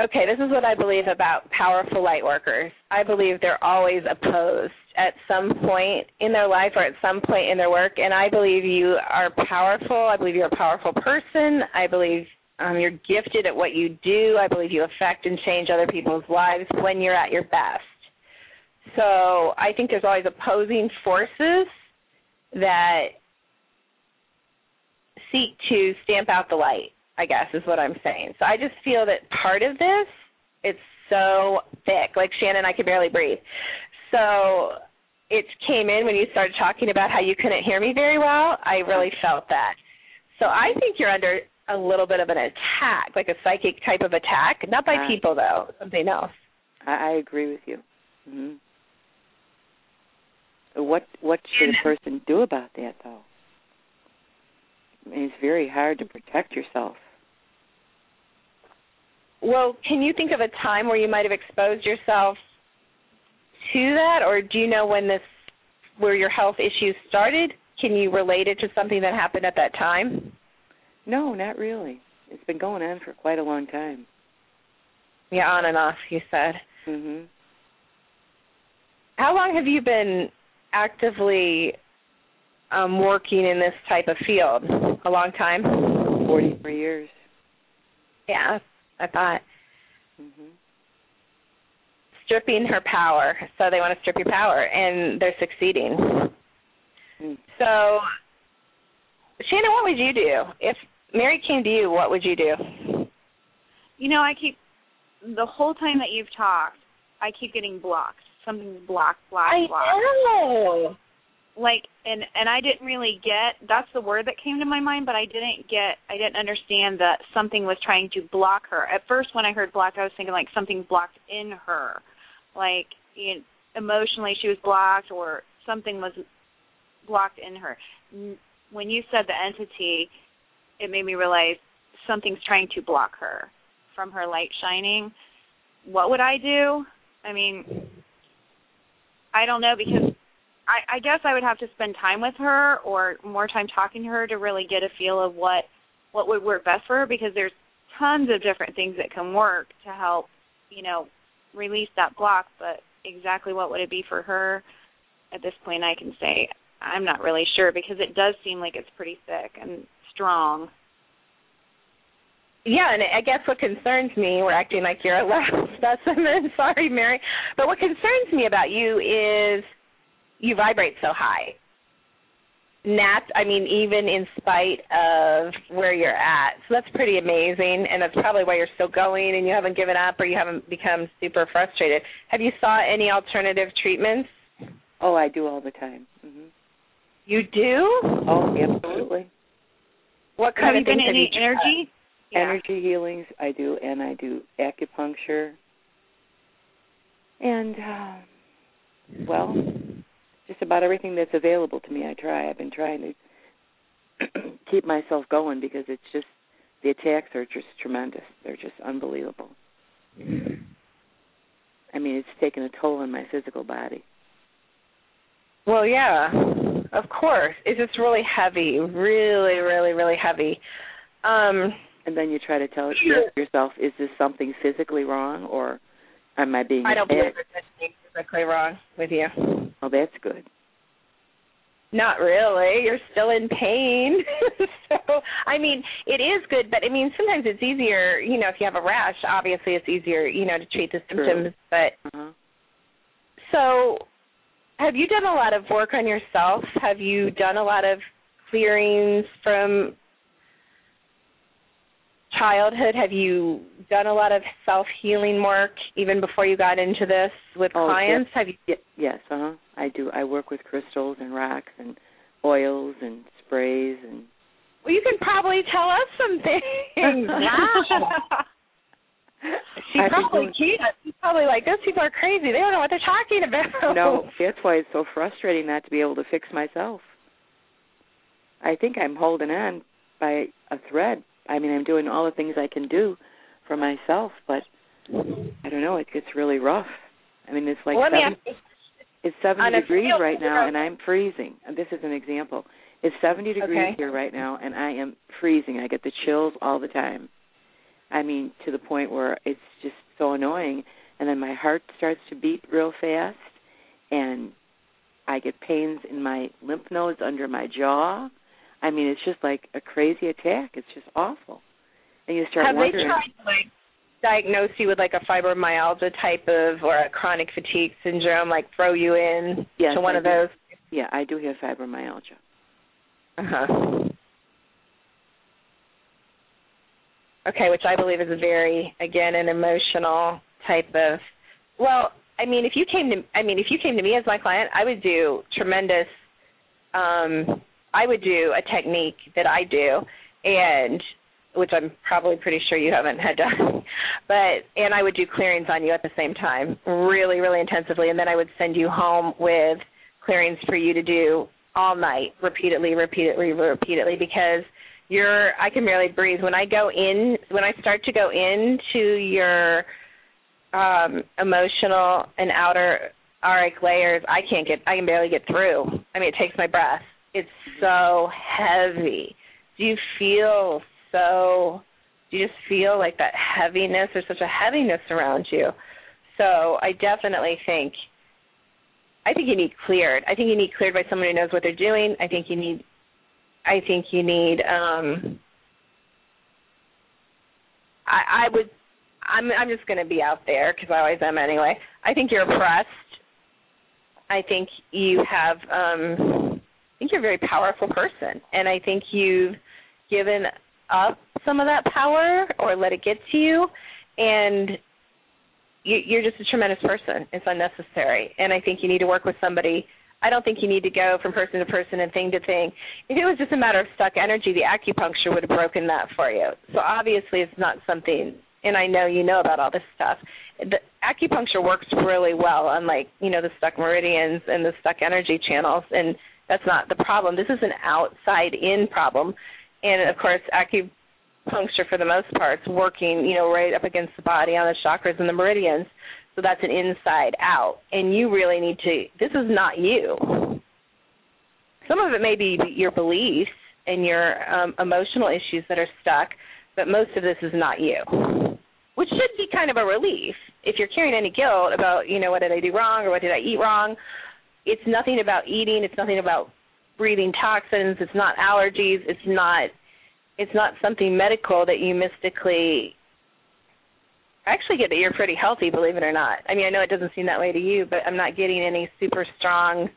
S6: Okay, this is what I believe about powerful light workers. I believe they're always opposed at some point in their life or at some point in their work, and I believe you are powerful. I believe you're a powerful person. I believe um, you're gifted at what you do. I believe you affect and change other people's lives when you're at your best. So I think there's always opposing forces that seek to stamp out the light. I guess is what I'm saying. So I just feel that part of this, it's so thick. Like Shannon, I could barely breathe. So it came in when you started talking about how you couldn't hear me very well. I really felt that. So I think you're under a little bit of an attack, like a psychic type of attack. Not by
S1: Uh,
S6: people though, something else.
S1: I, I agree with you. hmm What what should a person do about that though? I mean, it's very hard to protect yourself.
S6: Well, can you think of a time where you might have exposed yourself to that, or do you know when this, where your health issues started? Can you relate it to something that happened at that time?
S1: No, not really. It's been going on for quite a long time.
S6: Yeah, on and off. You said.
S1: Mhm.
S6: How long have you been actively um, working in this type of field? A long time.
S1: Forty-four years.
S6: Yeah, I thought.
S1: Mhm.
S6: Stripping her power. So they want to strip your power, and they're succeeding.
S1: Mm.
S6: So, Shannon, what would you do if Mary came to you? What would you do?
S5: You know, I keep the whole time that you've talked, I keep getting blocked. Something's blocked, blocked, blocked.
S6: know.
S5: Like, and and I didn't really get. That's the word that came to my mind, but I didn't get. I didn't understand that something was trying to block her. At first, when I heard blocked, I was thinking like something blocked in her, like you know, emotionally she was blocked, or something was blocked in her. When you said the entity, it made me realize something's trying to block her from her light shining. What would I do? I mean, I don't know because I, I guess I would have to spend time with her or more time talking to her to really get a feel of what what would work best for her because there's tons of different things that can work to help, you know, release that block, but exactly what would it be for her at this point I can say I'm not really sure because it does seem like it's pretty thick and strong.
S6: Yeah, and I guess what concerns me, we're acting like you're a lab specimen. Sorry, Mary, but what concerns me about you is you vibrate so high. Nat, I mean, even in spite of where you're at, so that's pretty amazing, and that's probably why you're still going and you haven't given up or you haven't become super frustrated. Have you sought any alternative treatments?
S1: Oh, I do all the time. hmm
S6: You do?
S1: Oh, absolutely.
S6: What kind
S5: Have
S6: of
S5: you been any energy? Yeah.
S1: Energy healings, I do, and I do acupuncture. And, uh, well, just about everything that's available to me, I try. I've been trying to keep myself going because it's just, the attacks are just tremendous. They're just unbelievable. I mean, it's taken a toll on my physical body.
S6: Well, yeah, of course. It's just really heavy, really, really, really heavy. Um,
S1: And then you try to tell yourself, is this something physically wrong or am I being
S6: I don't believe there's anything physically wrong with you.
S1: Oh, that's good.
S6: Not really. You're still in pain. so, I mean, it is good, but I mean, sometimes it's easier, you know, if you have a rash, obviously it's easier, you know, to treat the
S1: True.
S6: symptoms. But
S1: Uh-huh.
S6: so, have you done a lot of work on yourself? Have you done a lot of clearings from childhood? Have you done a lot of self healing work even before you got into this with
S1: Oh,
S6: clients? Have you?
S1: Yes, uh-huh. I do. I work with crystals and rocks and oils and sprays and
S6: Well, you can probably tell us some things. wow. She
S1: I've
S6: probably can't. She's probably like, those people are crazy. They don't know what they're talking about.
S1: No, that's why it's so frustrating not to be able to fix myself. I think I'm holding on by a thread. I mean, I'm doing all the things I can do for myself, but I don't know. It gets really rough. I mean, it's like
S6: Well, me
S1: seven,
S6: you.
S1: it's 70 degrees
S6: scale
S1: right now, and I'm freezing. And this is an example. It's 70 degrees
S6: Okay.
S1: here right now, and I am freezing. I get the chills all the time. I mean, to the point where it's just so annoying. And then my heart starts to beat real fast, and I get pains in my lymph nodes under my jaw. I mean, it's just like a crazy attack. It's just awful. And you start
S6: Have they tried to like diagnose you with like a fibromyalgia type of or a chronic fatigue syndrome, like throw you in
S1: Yes,
S6: to one
S1: I
S6: of
S1: do.
S6: those?
S1: Yeah, I do have fibromyalgia.
S6: Uh huh. Okay, which I believe is a very again an emotional type of. Well, I mean, if you came to, I mean, if you came to me as my client, I would do tremendous. Um, I would do a technique that I do, and which I'm probably pretty sure you haven't had done, but and I would do clearings on you at the same time, really, really intensively, and then I would send you home with clearings for you to do all night, repeatedly, repeatedly, repeatedly, because you're I can barely breathe when I go in when I start to go into your um emotional and outer auric layers, I can't get I can barely get through. I mean, it takes my breath. It's so heavy. Do you feel so do you just feel like that heaviness there's such a heaviness around you. So, I definitely think I think you need cleared. I think you need cleared by someone who knows what they're doing. I think you need I think you need um I I would I'm I'm just going to be out there cuz I always am anyway. I think you're oppressed. I think you have um think you're a very powerful person and I think you've given up some of that power or let it get to you and you, you're just a tremendous person. It's unnecessary, and I think you need to work with somebody. I don't think you need to go from person to person and thing to thing. If it was just a matter of stuck energy, the acupuncture would have broken that for you. So obviously, it's not something. And I know you know about all this stuff. The acupuncture works really well, unlike you know the stuck meridians and the stuck energy channels, and that's not the problem. This is an outside-in problem, and of course, acupuncture for the most part is working, you know, right up against the body on the chakras and the meridians. So that's an inside out. And you really need to this is not you. Some of it may be your beliefs and your um, emotional issues that are stuck, but most of this is not you. Which should be kind of a relief. If you're carrying any guilt about, you know, what did I do wrong or what did I eat wrong, it's nothing about eating, it's nothing about breathing toxins, it's not allergies, it's not it's not something medical that you mystically I actually get that you're pretty healthy, believe it or not. I mean, I know it doesn't seem that way to you, but I'm not getting any super strong,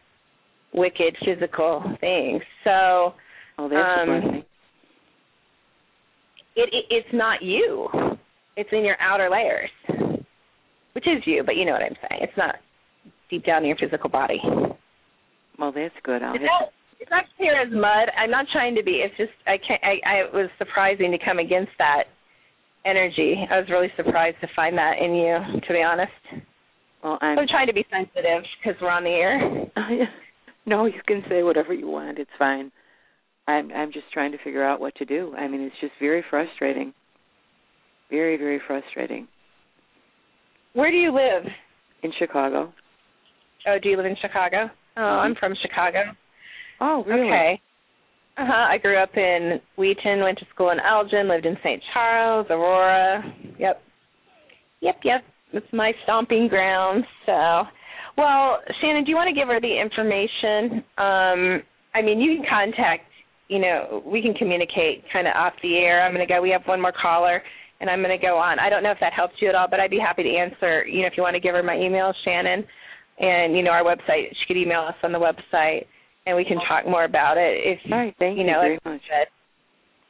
S6: wicked physical things. So,
S1: oh, that's um.
S6: It, it it's not you. It's in your outer layers, which is you, but you know what I'm saying. It's not deep down in your physical body.
S1: Well, that's good. I'll
S6: it's, not, it's not clear as mud. I'm not trying to be. It's just I can't. I, I it was surprising to come against that energy. I was really surprised to find that in you, to be honest.
S1: Well, I'm,
S6: I'm trying to be sensitive because we're on the air.
S1: no, you can say whatever you want. It's fine. I'm I'm just trying to figure out what to do. I mean, it's just very frustrating. Very, very frustrating.
S6: Where do you live?
S1: In Chicago.
S6: Oh, do you live in Chicago? Oh. I'm from Chicago.
S1: Oh, really?
S6: Okay. Uh huh. I grew up in Wheaton, went to school in Elgin, lived in St. Charles, Aurora. Yep. Yep, yep. It's my stomping ground. So, well, Shannon, do you want to give her the information? Um, I mean, you can contact. You know, we can communicate kind of off the air. I'm going to go. We have one more caller, and I'm going to go on. I don't know if that helps you at all, but I'd be happy to answer. You know, if you want to give her my email, Shannon, and you know our website. She could email us on the website and we can talk more about it. If
S1: All right, thank
S6: you, know,
S1: very much.
S6: Said,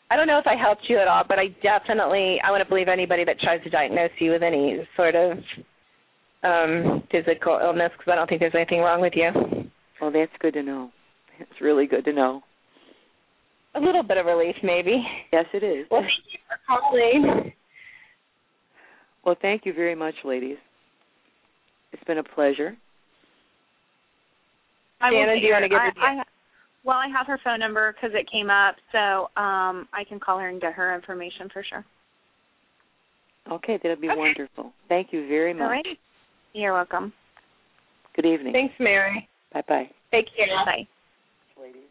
S6: I don't know if I helped you at all, but I definitely I want to believe anybody that tries to diagnose you with any sort of um physical illness because I don't think there's anything wrong with you.
S1: Well, that's good to know. It's really good to know.
S6: A little bit of relief, maybe.
S1: Yes, it is.
S6: Well, thank you for calling.
S1: Well, thank you very much, ladies. It's been a pleasure.
S5: I
S6: Shannon, do you want to give her
S5: I, I, well, I have her phone number because it came up, so um I can call her and get her information for sure.
S1: Okay, that'll be
S5: okay.
S1: wonderful. Thank you very much.
S5: All right. You're welcome.
S1: Good evening.
S6: Thanks, Mary.
S1: Bye bye.
S6: Take care.
S5: Bye.
S1: Ladies.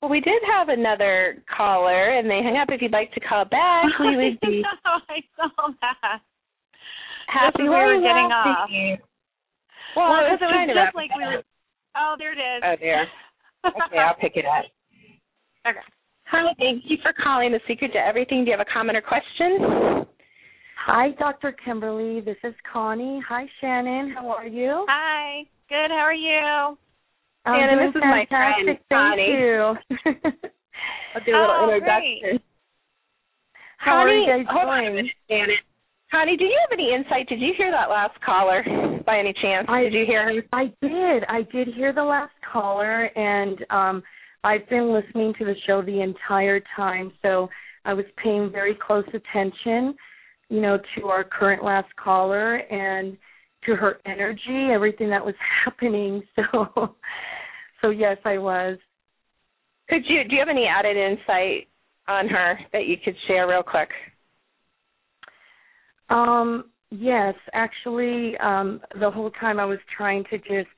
S6: Well, we did have another caller, and they hung up. If you'd like to call back, we would be.
S5: I saw that.
S6: Happy
S5: we were getting off.
S6: Well,
S5: well
S6: it was,
S5: it was just like we were. Oh, there it is.
S6: Oh, there. Okay, I'll pick it up.
S5: Okay.
S6: Hi, thank you for calling The Secret to Everything. Do you have a comment or question?
S3: Hi, Dr. Kimberly. This is Connie. Hi, Shannon. How are you?
S5: Hi. Good. How are you?
S3: I'm
S6: Shannon,
S3: doing
S6: this is
S3: fantastic.
S6: my friend,
S3: Thank
S6: Connie.
S3: you.
S6: I'll do a little
S5: oh,
S6: introduction.
S5: Great.
S3: How
S6: Connie,
S3: are you guys
S6: hold on a
S3: doing?
S6: minute, Shannon. Connie, do you have any insight? Did you hear that last caller by any chance?
S3: I,
S6: did you hear her?
S3: I did. I did hear the last caller, and um, I've been listening to the show the entire time, so I was paying very close attention, you know, to our current last caller and to her energy, everything that was happening. So, so yes, I was.
S6: Could you do you have any added insight on her that you could share real quick?
S3: Um, yes, actually, um, the whole time I was trying to just,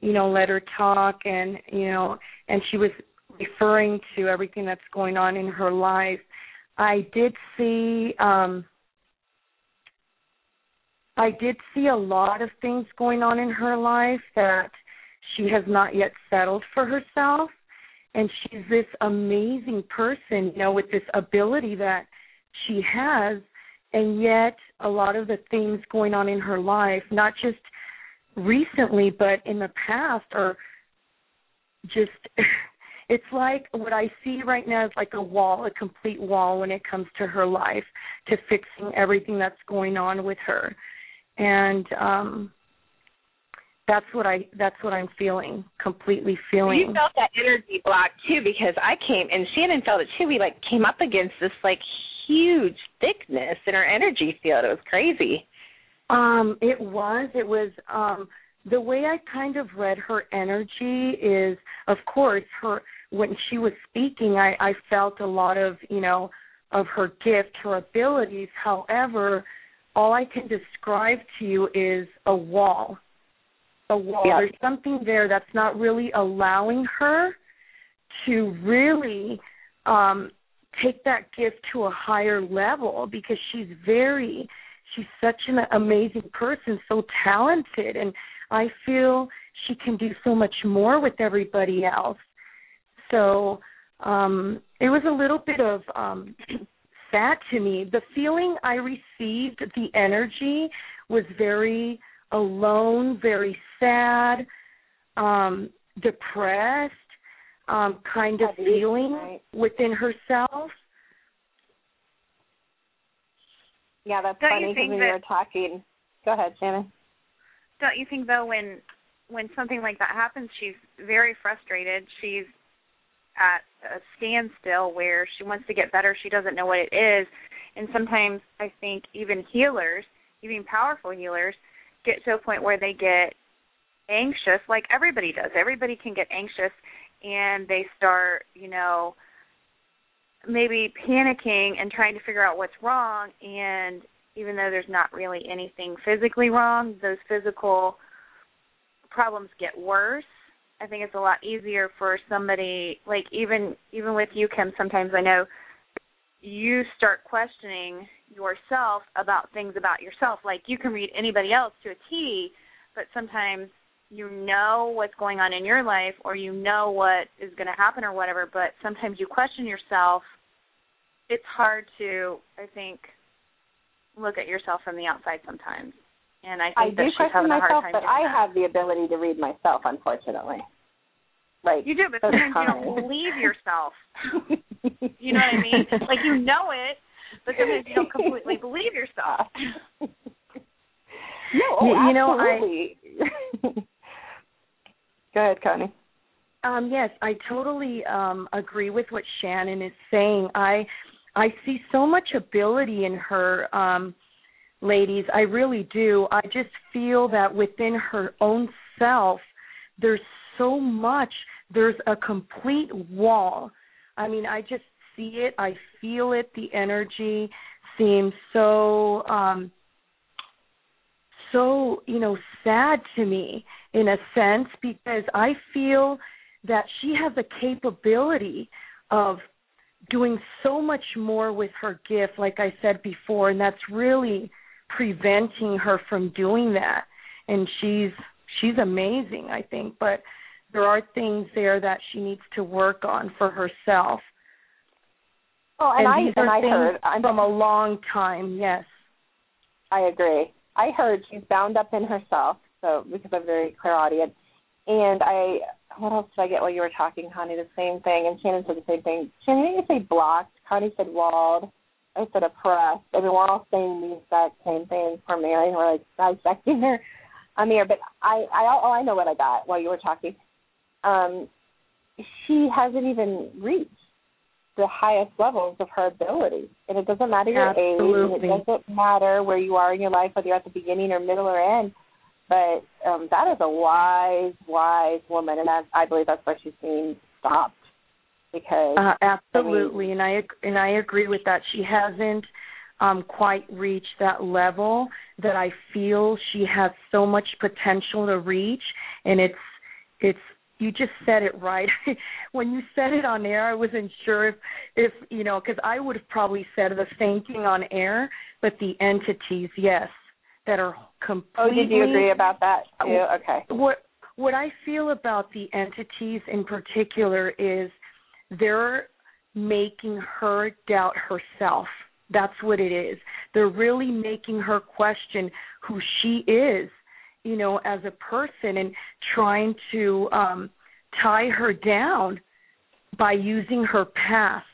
S3: you know, let her talk and, you know, and she was referring to everything that's going on in her life. I did see um I did see a lot of things going on in her life that she has not yet settled for herself and she's this amazing person, you know, with this ability that she has and yet a lot of the things going on in her life, not just recently, but in the past, are just. it's like what I see right now is like a wall, a complete wall when it comes to her life, to fixing everything that's going on with her, and um that's what I that's what I'm feeling, completely feeling.
S6: You felt that energy block too because I came and Shannon felt it too. We like came up against this like huge thickness in her energy field. It was crazy.
S3: Um, it was. It was um the way I kind of read her energy is of course her when she was speaking I, I felt a lot of, you know, of her gift, her abilities. However, all I can describe to you is a wall. A wall.
S6: Yeah.
S3: There's something there that's not really allowing her to really um take that gift to a higher level because she's very she's such an amazing person so talented and i feel she can do so much more with everybody else so um it was a little bit of um sad to me. The feeling I received, the energy was very alone, very sad, um, depressed, um, kind of
S6: Heavy,
S3: feeling
S6: right.
S3: within herself.
S6: Yeah, that's
S5: Don't
S6: funny because
S5: think
S6: when
S5: that-
S6: you were talking. Go ahead, Shannon.
S5: Don't you think though when when something like that happens, she's very frustrated. She's at a standstill where she wants to get better. She doesn't know what it is, and sometimes I think even healers, even powerful healers, get to a point where they get anxious, like everybody does. Everybody can get anxious, and they start, you know, maybe panicking and trying to figure out what's wrong. And even though there's not really anything physically wrong, those physical problems get worse. I think it's a lot easier for somebody like even even with you Kim sometimes I know you start questioning yourself about things about yourself like you can read anybody else to a T but sometimes you know what's going on in your life or you know what is going to happen or whatever but sometimes you question yourself it's hard to I think look at yourself from the outside sometimes and I think
S6: I
S5: that
S6: do
S5: she's
S6: question
S5: having a hard
S6: myself,
S5: time
S6: but
S5: doing
S6: I
S5: that.
S6: have the ability to read myself, unfortunately. Like
S5: You do, but
S6: so
S5: sometimes you don't believe yourself. You know what I mean? Like you know it, but sometimes you don't completely believe yourself.
S6: no, oh,
S3: You- you know, I-
S6: absolutely. Go ahead, Connie.
S3: Um, yes, I totally um, agree with what Shannon is saying. I I see so much ability in her, um, ladies. I really do. I just feel that within her own self, there's so much. There's a complete wall. I mean, I just see it. I feel it. The energy seems so. um so you know sad to me in a sense because I feel that she has the capability of doing so much more with her gift like I said before and that's really preventing her from doing that. And she's she's amazing I think but there are things there that she needs to work on for herself.
S6: Oh, and,
S3: and
S6: I and I heard I'm
S3: from a long time yes.
S6: I agree. I heard she's bound up in herself, so because I'm very clairaudient. And I, what else did I get while you were talking, Connie? The same thing, and Shannon said the same thing. Shannon, didn't you say blocked? Connie said walled. I said oppressed. I mean, we're all saying the exact same thing for Mary, and we're like dissecting her on the air. But I, I, oh, I know what I got while you were talking. Um, she hasn't even reached the highest levels of her ability. And it doesn't matter your age,
S3: Absolutely.
S6: and it doesn't matter where you are in your life, whether you're at the beginning or middle or end. But um, that is a wise, wise woman, and I, I believe that's why she's being stopped. Because
S3: Uh, absolutely, and I and I agree with that. She hasn't um, quite reached that level that I feel she has so much potential to reach, and it's it's you just said it right. when you said it on air, I wasn't sure if if you know because I would have probably said the same thing on air, but the entities, yes, that are completely.
S6: oh, did you agree about that too? Okay.
S3: What what I feel about the entities in particular is they're making her doubt herself. That's what it is. They're really making her question who she is, you know, as a person and trying to um tie her down by using her past.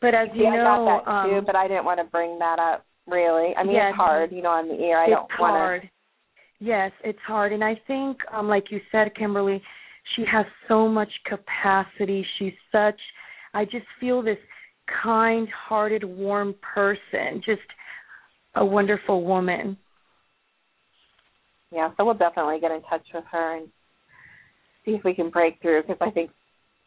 S3: But as you
S6: yeah,
S3: know,
S6: I got that
S3: um,
S6: but I didn't want to bring that up really. I mean,
S3: Yeah,
S6: it's hard, you know, on the air. I don't want
S3: hard. Yes, it's hard, and I think, um, like you said, Kimberly, she has so much capacity. She's such. I just feel this kind-hearted, warm person. Just a wonderful woman.
S6: Yeah, so we'll definitely get in touch with her and see if we can break through because I think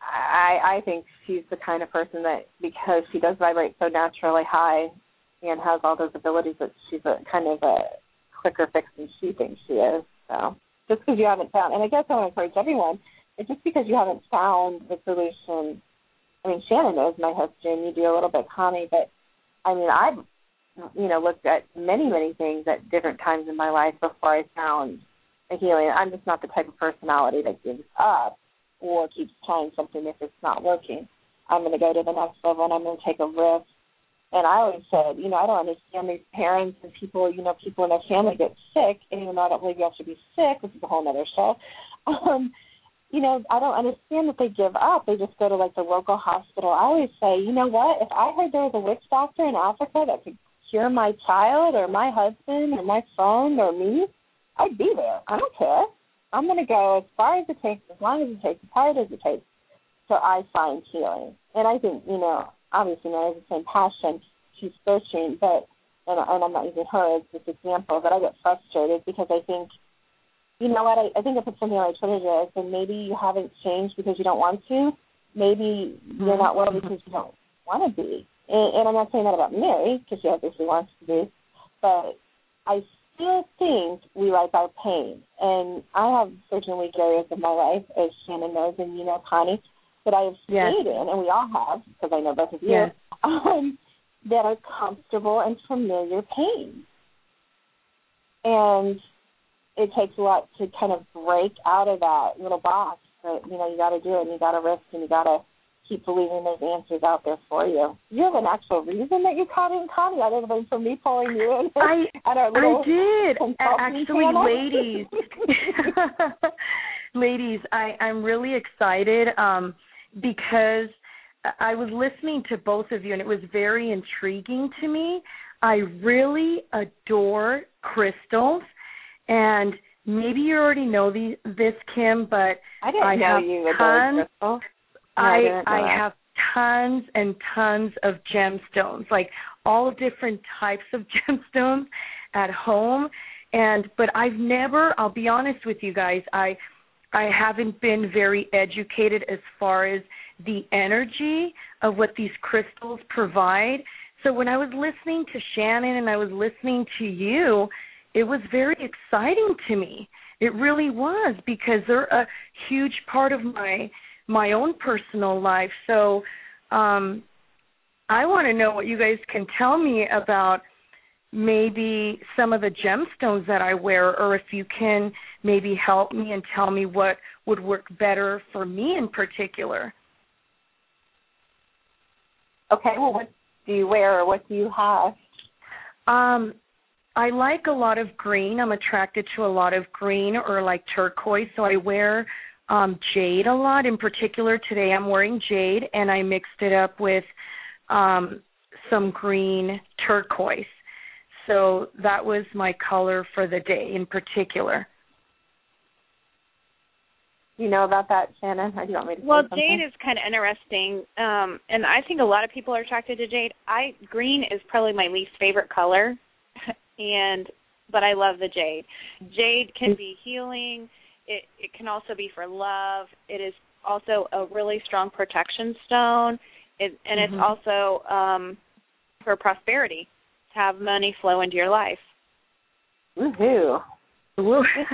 S6: I I think she's the kind of person that because she does vibrate so naturally high and has all those abilities that she's a kind of a quicker fix than she thinks she is. So just because you haven't found, and I guess I want to encourage everyone, it's just because you haven't found the solution. I mean, Shannon knows my history, and you do a little bit, Connie, but I mean, I've you know looked at many many things at different times in my life before I found a healing. I'm just not the type of personality that gives up. or keeps trying something if it's not working. I'm going to go to the next level and I'm going to take a risk. And I always said, you know, I don't understand these parents and people, you know, people in their family get sick, and even though I don't believe you have to be sick, this is a whole other show. Um, you know, I don't understand that they give up. They just go to like the local hospital. I always say, you know what? If I heard there was a witch doctor in Africa that could cure my child or my husband or my phone or me, I'd be there. I don't care. I'm going to go as far as it takes, as long as it takes, as hard as it takes, so I find healing. And I think, you know, obviously Mary has the same passion. She's searching, but and, and I'm not using her as this example, but I get frustrated because I think, you know what, I, I think if it's something on like Trinidad, then maybe you haven't changed because you don't want to. Maybe you're not well mm-hmm. because you don't want to be. And, and I'm not saying that about Mary because she obviously wants to be, but I still think we like our pain. And I have certain weak areas of my life, as Shannon knows, and you know, Connie, that I have
S3: Yes.
S6: stayed in, and we all have, because I know both of you,
S3: Yes.
S6: um, that are comfortable and familiar pain. And it takes a lot to kind of break out of that little box. But you know, you got to do it, and you got to risk, and you got to keep believing there's answers out there for you. You have an actual reason that you caught in, Connie, other than for me pulling you in
S3: I
S6: at our little
S3: I did. Actually,
S6: channel.
S3: ladies, ladies, I I'm really excited um because I was listening to both of you and it was very intriguing to me. I really adore crystals and maybe you already know this Kim, but
S6: I didn't
S3: I
S6: know
S3: have
S6: you adored
S3: tons-.
S6: No, I
S3: I I
S6: that.
S3: have tons and tons of gemstones, like all different types of gemstones at home. And but I've never, I'll be honest with you guys, I I haven't been very educated as far as the energy of what these crystals provide. So when I was listening to Shannon and I was listening to you, it was very exciting to me. It really was because they're a huge part of my my own personal life. So um I want to know what you guys can tell me about maybe some of the gemstones that I wear or if you can maybe help me and tell me what would work better for me in particular.
S6: Okay, well, what do you wear or what do you have?
S3: Um I like a lot of green. I'm attracted to a lot of green or like turquoise, so I wear um jade a lot. In particular, today I'm wearing jade and I mixed it up with um some green turquoise. So that was my color for the day in particular.
S6: You know about that, Shannon? Or do you want me to
S5: Well, jade is kind of interesting, um, and I think a lot of people are attracted to jade. I green is probably my least favorite color, and but I love the jade. Jade can be healing. It it can also be for love. It is also a really strong protection stone, it, and it's also um, for prosperity to have money flow into your life.
S6: Woohoo.
S3: Woo.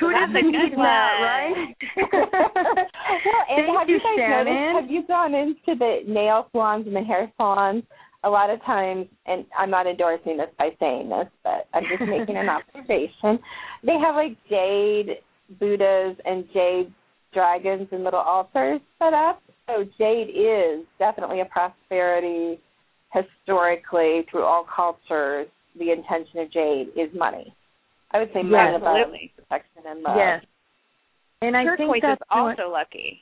S5: Who
S3: doesn't
S5: That's a
S3: need
S5: good
S3: that, right?
S6: well, and
S3: Thank
S6: have
S3: you,
S6: you, guys
S3: Shannon.
S6: noticed? Have you gone into the nail salons and the hair salons? A lot of times, and I'm not endorsing this by saying this, but I'm just making an observation. They have like jade Buddhas and jade dragons and little altars set up. So jade is definitely a prosperity historically through all cultures. The intention of jade is money. I would say
S3: Yes.
S6: money above
S5: Absolutely.
S6: protection and love.
S3: Yes. And I
S5: Turquoise
S3: think that's
S5: is also lucky.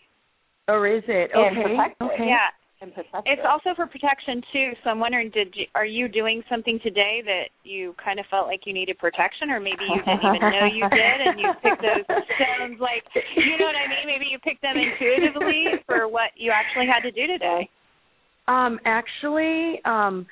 S3: or is it?
S6: And
S3: Okay. Okay.
S5: Yeah,
S6: And protected.
S5: It's also for protection too. So I'm wondering, did you, are you doing something today that you kind of felt like you needed protection, or maybe you didn't even know you did, and you picked those stones like you know what I mean? Maybe you picked them intuitively for what you actually had to do today.
S3: Um, actually, um,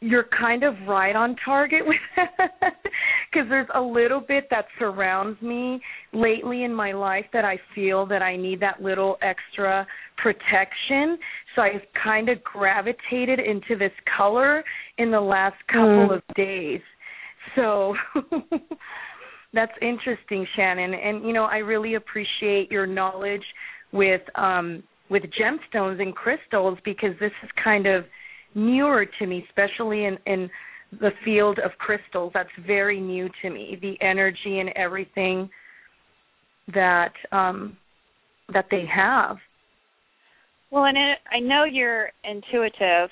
S3: you're kind of right on target with that because there's a little bit that surrounds me lately in my life that I feel that I need that little extra protection. So I've kind of gravitated into this color in the last couple
S6: Mm.
S3: of days. So that's interesting, Shannon. And you know, I really appreciate your knowledge with um with gemstones and crystals because this is kind of newer to me, especially in in the field of crystals. That's very new to me. The energy and everything that um that they have.
S5: Well, and it, I know you're intuitive,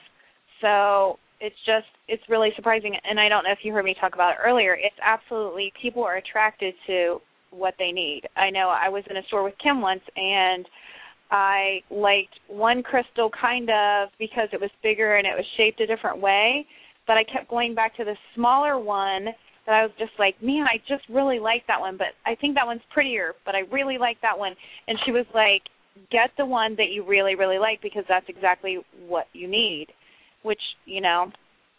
S5: so it's just it's really surprising. And I don't know if you heard me talk about it earlier. It's absolutely people are attracted to what they need. I know I was in a store with Kim once, and I liked one crystal kind of because it was bigger and it was shaped a different way, but I kept going back to the smaller one that I was just like, man, I just really like that one, but I think that one's prettier, but I really like that one. And she was like, get the one that you really, really like because that's exactly what you need. Which, you know,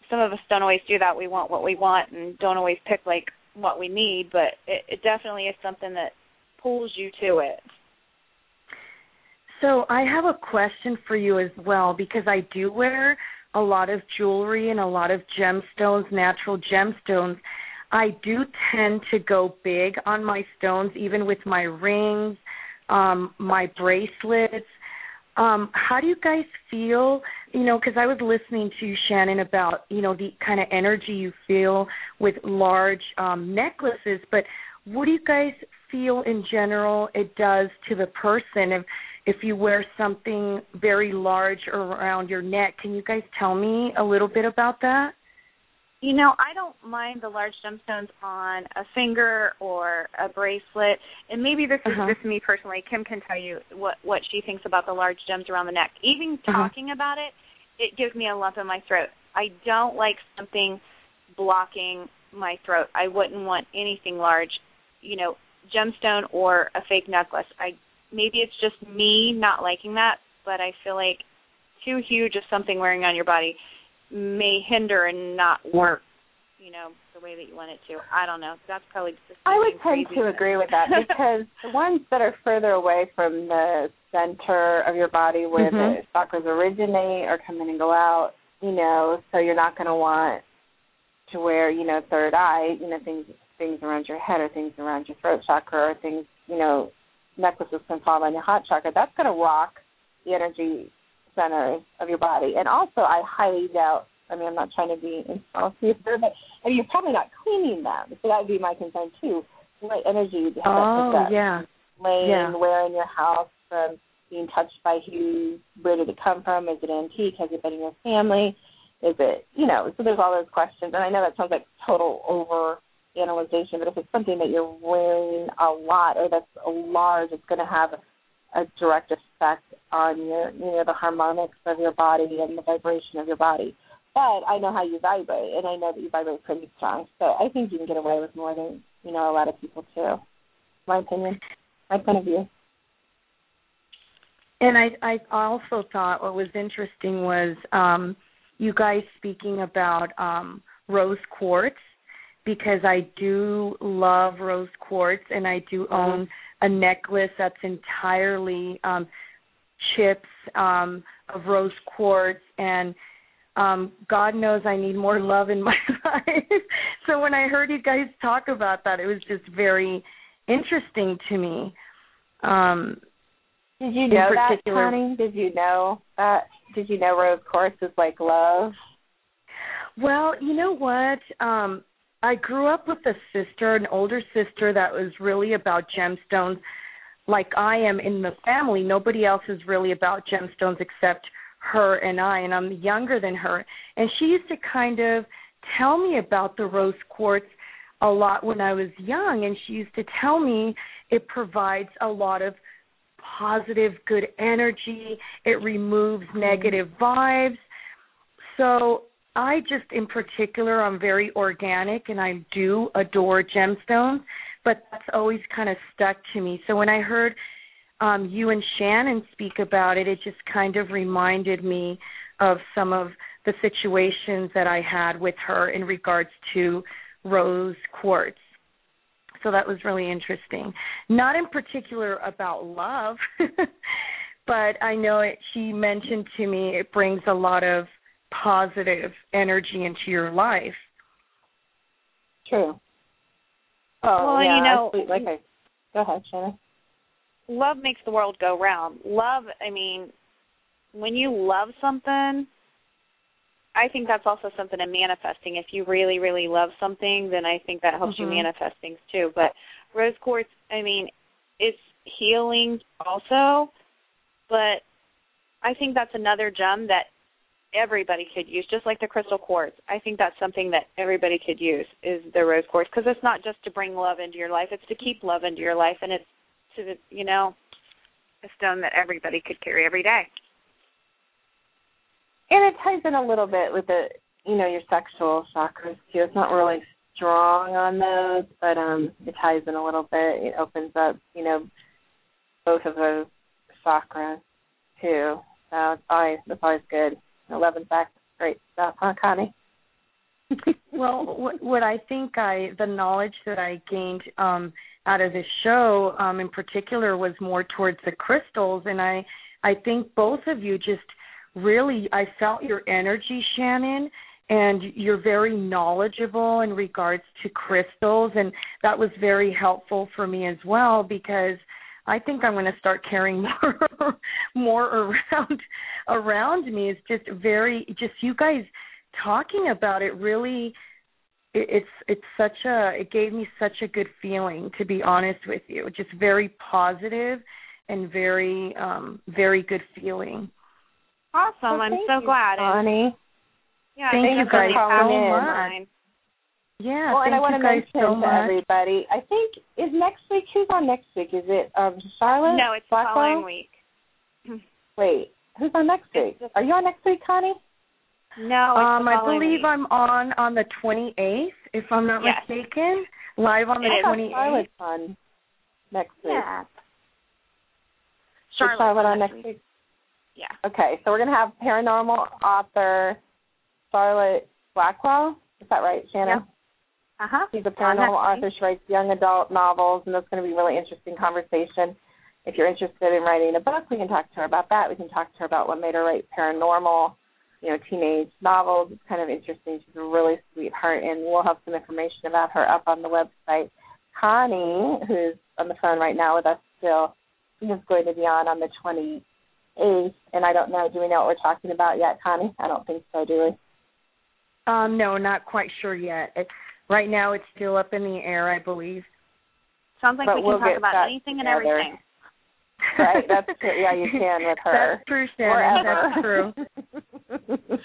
S5: some of us don't always do that. We want what we want and don't always pick like what we need, but it, it definitely is something that pulls you to it.
S3: So I have a question for you as well because I do wear a lot of jewelry and a lot of gemstones, natural gemstones. I do tend to go big on my stones, even with my rings, um, my bracelets. Um, how do you guys feel? You know, because I was listening to Shannon about you know the kind of energy you feel with large um, necklaces, but what do you guys feel in general it does to the person if if you wear something very large around your neck? Can you guys tell me a little bit about that?
S5: You know, I don't mind the large gemstones on a finger or a bracelet. And maybe this is
S3: Uh-huh.
S5: just me personally. Kim can tell you what what she thinks about the large gems around the neck. Even
S3: Uh-huh.
S5: talking about it, it gives me a lump in my throat. I don't like something blocking my throat. I wouldn't want anything large, you know, gemstone or a fake necklace. I maybe it's just me not liking that, but I feel like too huge of something wearing on your body may hinder and not work, you know, the way that you want it to. I don't know. That's probably just
S6: I would tend to agree with that because the ones that are further away from the center of your body where
S3: Mhm.
S6: the chakras originate or come in and go out, you know, so you're not going to want to wear, you know, third eye, you know, things things around your head or things around your throat chakra or things, you know, necklaces can fall on your heart chakra. That's going to rock the energy centers of your body. And also, I highly doubt. I mean, I'm not trying to be insulting, but I mean, you're probably not cleaning them, so that would be my concern too. What energy you have
S3: Oh,
S6: that
S3: yeah.
S6: laying
S3: Yeah.
S6: where in your house from being touched by who? Where did it come from? Is it antique? Has it been in your family? Is it, you know? So there's all those questions, and I know that sounds like total over analyzation, but if it's something that you're wearing a lot or that's large, it's going to have a direct effect on your, you know, the harmonics of your body and the vibration of your body. But I know how you vibrate, and I know that you vibrate pretty strong. So I think you can get away with more than you know a lot of people too. My opinion, my point of view.
S3: And I I also thought what was interesting was um you guys speaking about um rose quartz because I do love rose quartz and I do own a necklace that's entirely um chips um of rose quartz and um God knows I need more love in my life. so when I heard you guys talk about that it was just very interesting to me. Um
S6: Did you know that, Connie? Did you know that? Did you know rose quartz is like love?
S3: Well, you know what? Um I grew up with a sister, an older sister that was really about gemstones like I am in the family. Nobody else is really about gemstones except her and I and I'm younger than her. And she used to kind of tell me about the rose quartz a lot when I was young and she used to tell me it provides a lot of positive good energy, it removes mm-hmm. negative vibes. So I just, in particular, I'm very organic and I do adore gemstones, but that's always kind of stuck to me. So when I heard um, you and Shannon speak about it, it just kind of reminded me of some of the situations that I had with her in regards to rose quartz. So that was really interesting. Not in particular about love, but I know it, she mentioned to me it brings a lot of positive energy into your life.
S6: True. Oh,
S5: Well,
S6: yeah,
S5: you know-
S6: sweet. Like go ahead, Shannon.
S5: love makes the world go round. Love, I mean, when you love something, I think that's also something in manifesting. If you really, really love something, then I think that helps you
S3: Mhm.
S5: manifest things too. But rose quartz, I mean, it's healing also, but I think that's another gem that everybody could use, just like the crystal quartz. I think that's something that everybody could use is the rose quartz because it's not just to bring love into your life; it's to keep love into your life, and it's to you know a stone that everybody could carry every day.
S6: And it ties in a little bit with the you know your sexual chakras too. It's not really strong on those, but um it ties in a little bit. It opens up you know both of those chakras too. So it's always it's always good. Eleven facts, great stuff, huh, Connie?
S3: well, what, what I think I the knowledge that I gained um out of this show um in particular was more towards the crystals and I I think both of you just really I felt your energy Shannon and you're very knowledgeable in regards to crystals and that was very helpful for me as well because I think I'm going to start carrying more more around around me. It's just very just you guys talking about it really it's it's such a it gave me such a good feeling to be honest with you. Just very positive and very um very good feeling.
S5: Awesome.
S6: Well,
S5: I'm so
S6: you,
S5: glad.
S6: Connie.
S5: Yeah,
S3: thank you guys so
S5: much.
S3: Yeah,
S6: well, and I want to mention
S3: so
S6: to everybody. I think is next week. Who's on next week? Is it um Charlotte?
S5: No, it's
S6: Blackwell?
S5: the following week.
S6: Wait, who's on next week? Are you on next week, Connie?
S5: No,
S3: um, I believe
S5: week.
S3: I'm on on the 28th, if I'm not
S5: yes.
S3: mistaken. Live on the
S5: It is.
S3: 28th.
S6: Charlotte's on next week.
S5: Yeah. Charlotte,
S6: Charlotte on next week.
S5: Yeah.
S6: Okay, so we're gonna have paranormal author Charlotte Blackwell. Is that right, Shannon?
S5: Uh huh.
S6: She's a paranormal author. She writes young adult novels, and that's going to be a really interesting conversation. If you're interested in writing a book, we can talk to her about that. We can talk to her about what made her write paranormal, you know, teenage novels. It's kind of interesting. She's a really sweetheart, and we'll have some information about her up on the website. Connie, who's on the phone right now with us still, is going to be on on the 28th, and I don't know. Do we know what we're talking about yet, Connie? I don't think so, do we?
S3: Um, no, not quite sure yet. It's right now. It's still up in the air, I believe.
S5: Sounds like
S6: But
S5: we can
S6: we'll
S5: talk about
S6: that
S5: anything and everything.
S6: Right, that's true. Yeah, you can with her.
S3: That's true, Shannon. That's true.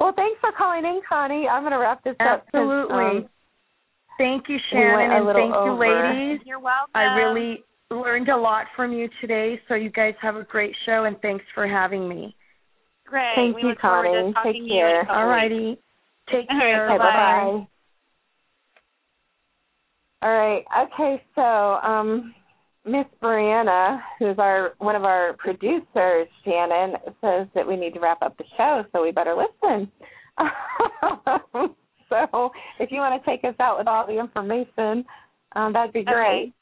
S6: well, thanks for calling in, Connie. I'm going to wrap this up.
S3: Absolutely.
S6: um,
S3: thank you, Shannon,
S6: a
S3: and
S6: little
S3: thank you, ladies.
S5: You're welcome.
S3: I really learned a lot from you today. So you guys have a great show, and thanks for having me.
S5: great.
S6: Thank
S5: we
S6: you, Connie. Take
S5: to you in a
S6: care.
S3: All righty. Take
S5: All right,
S3: care.
S6: Okay,
S5: Bye-bye.
S6: bye. All right. Okay, so um Miss Brianna, who's our one of our producers, Shannon, says that we need to wrap up the show, so we better listen. so if you want to take us out with all the information, um, that'd be great.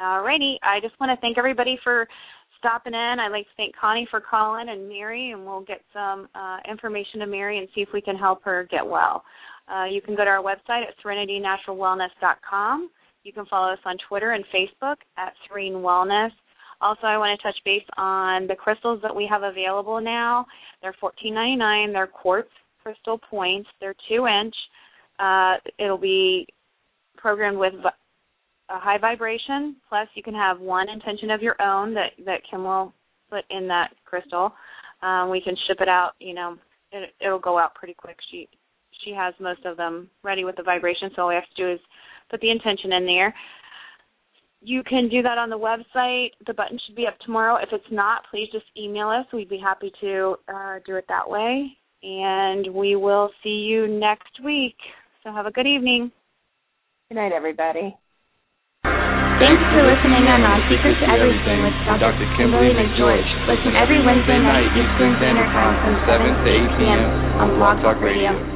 S5: Alrighty. I just want to thank everybody for stopping in. I'd like to thank Connie for calling and Mary, and we'll get some uh, information to Mary and see if we can help her get well. Uh, you can go to our website at serenitynaturalwellness.com. You can follow us on Twitter and Facebook at Serene Wellness. Also, I want to touch base on the crystals that we have available now. They're $14.99. They're quartz crystal points. They're two inch. Uh, it'll be programmed with a high vibration. Plus, you can have one intention of your own that that Kim will put in that crystal. Um, we can ship it out. You know, it, it'll go out pretty quick. She she has most of them ready with the vibration, so all we have to do is put the intention in there. You can do that on the website. The button should be up tomorrow. If it's not, please just email us. We'd be happy to uh, do it that way. And we will see you next week. So have a good evening.
S6: Good night, everybody.
S7: Thanks for listening on On Secret to Everything with Dr. Kimberly McGeorge. Listen every Wednesday night Eastern Standard Time from 7 to 8 p.m. on Blog Talk Radio.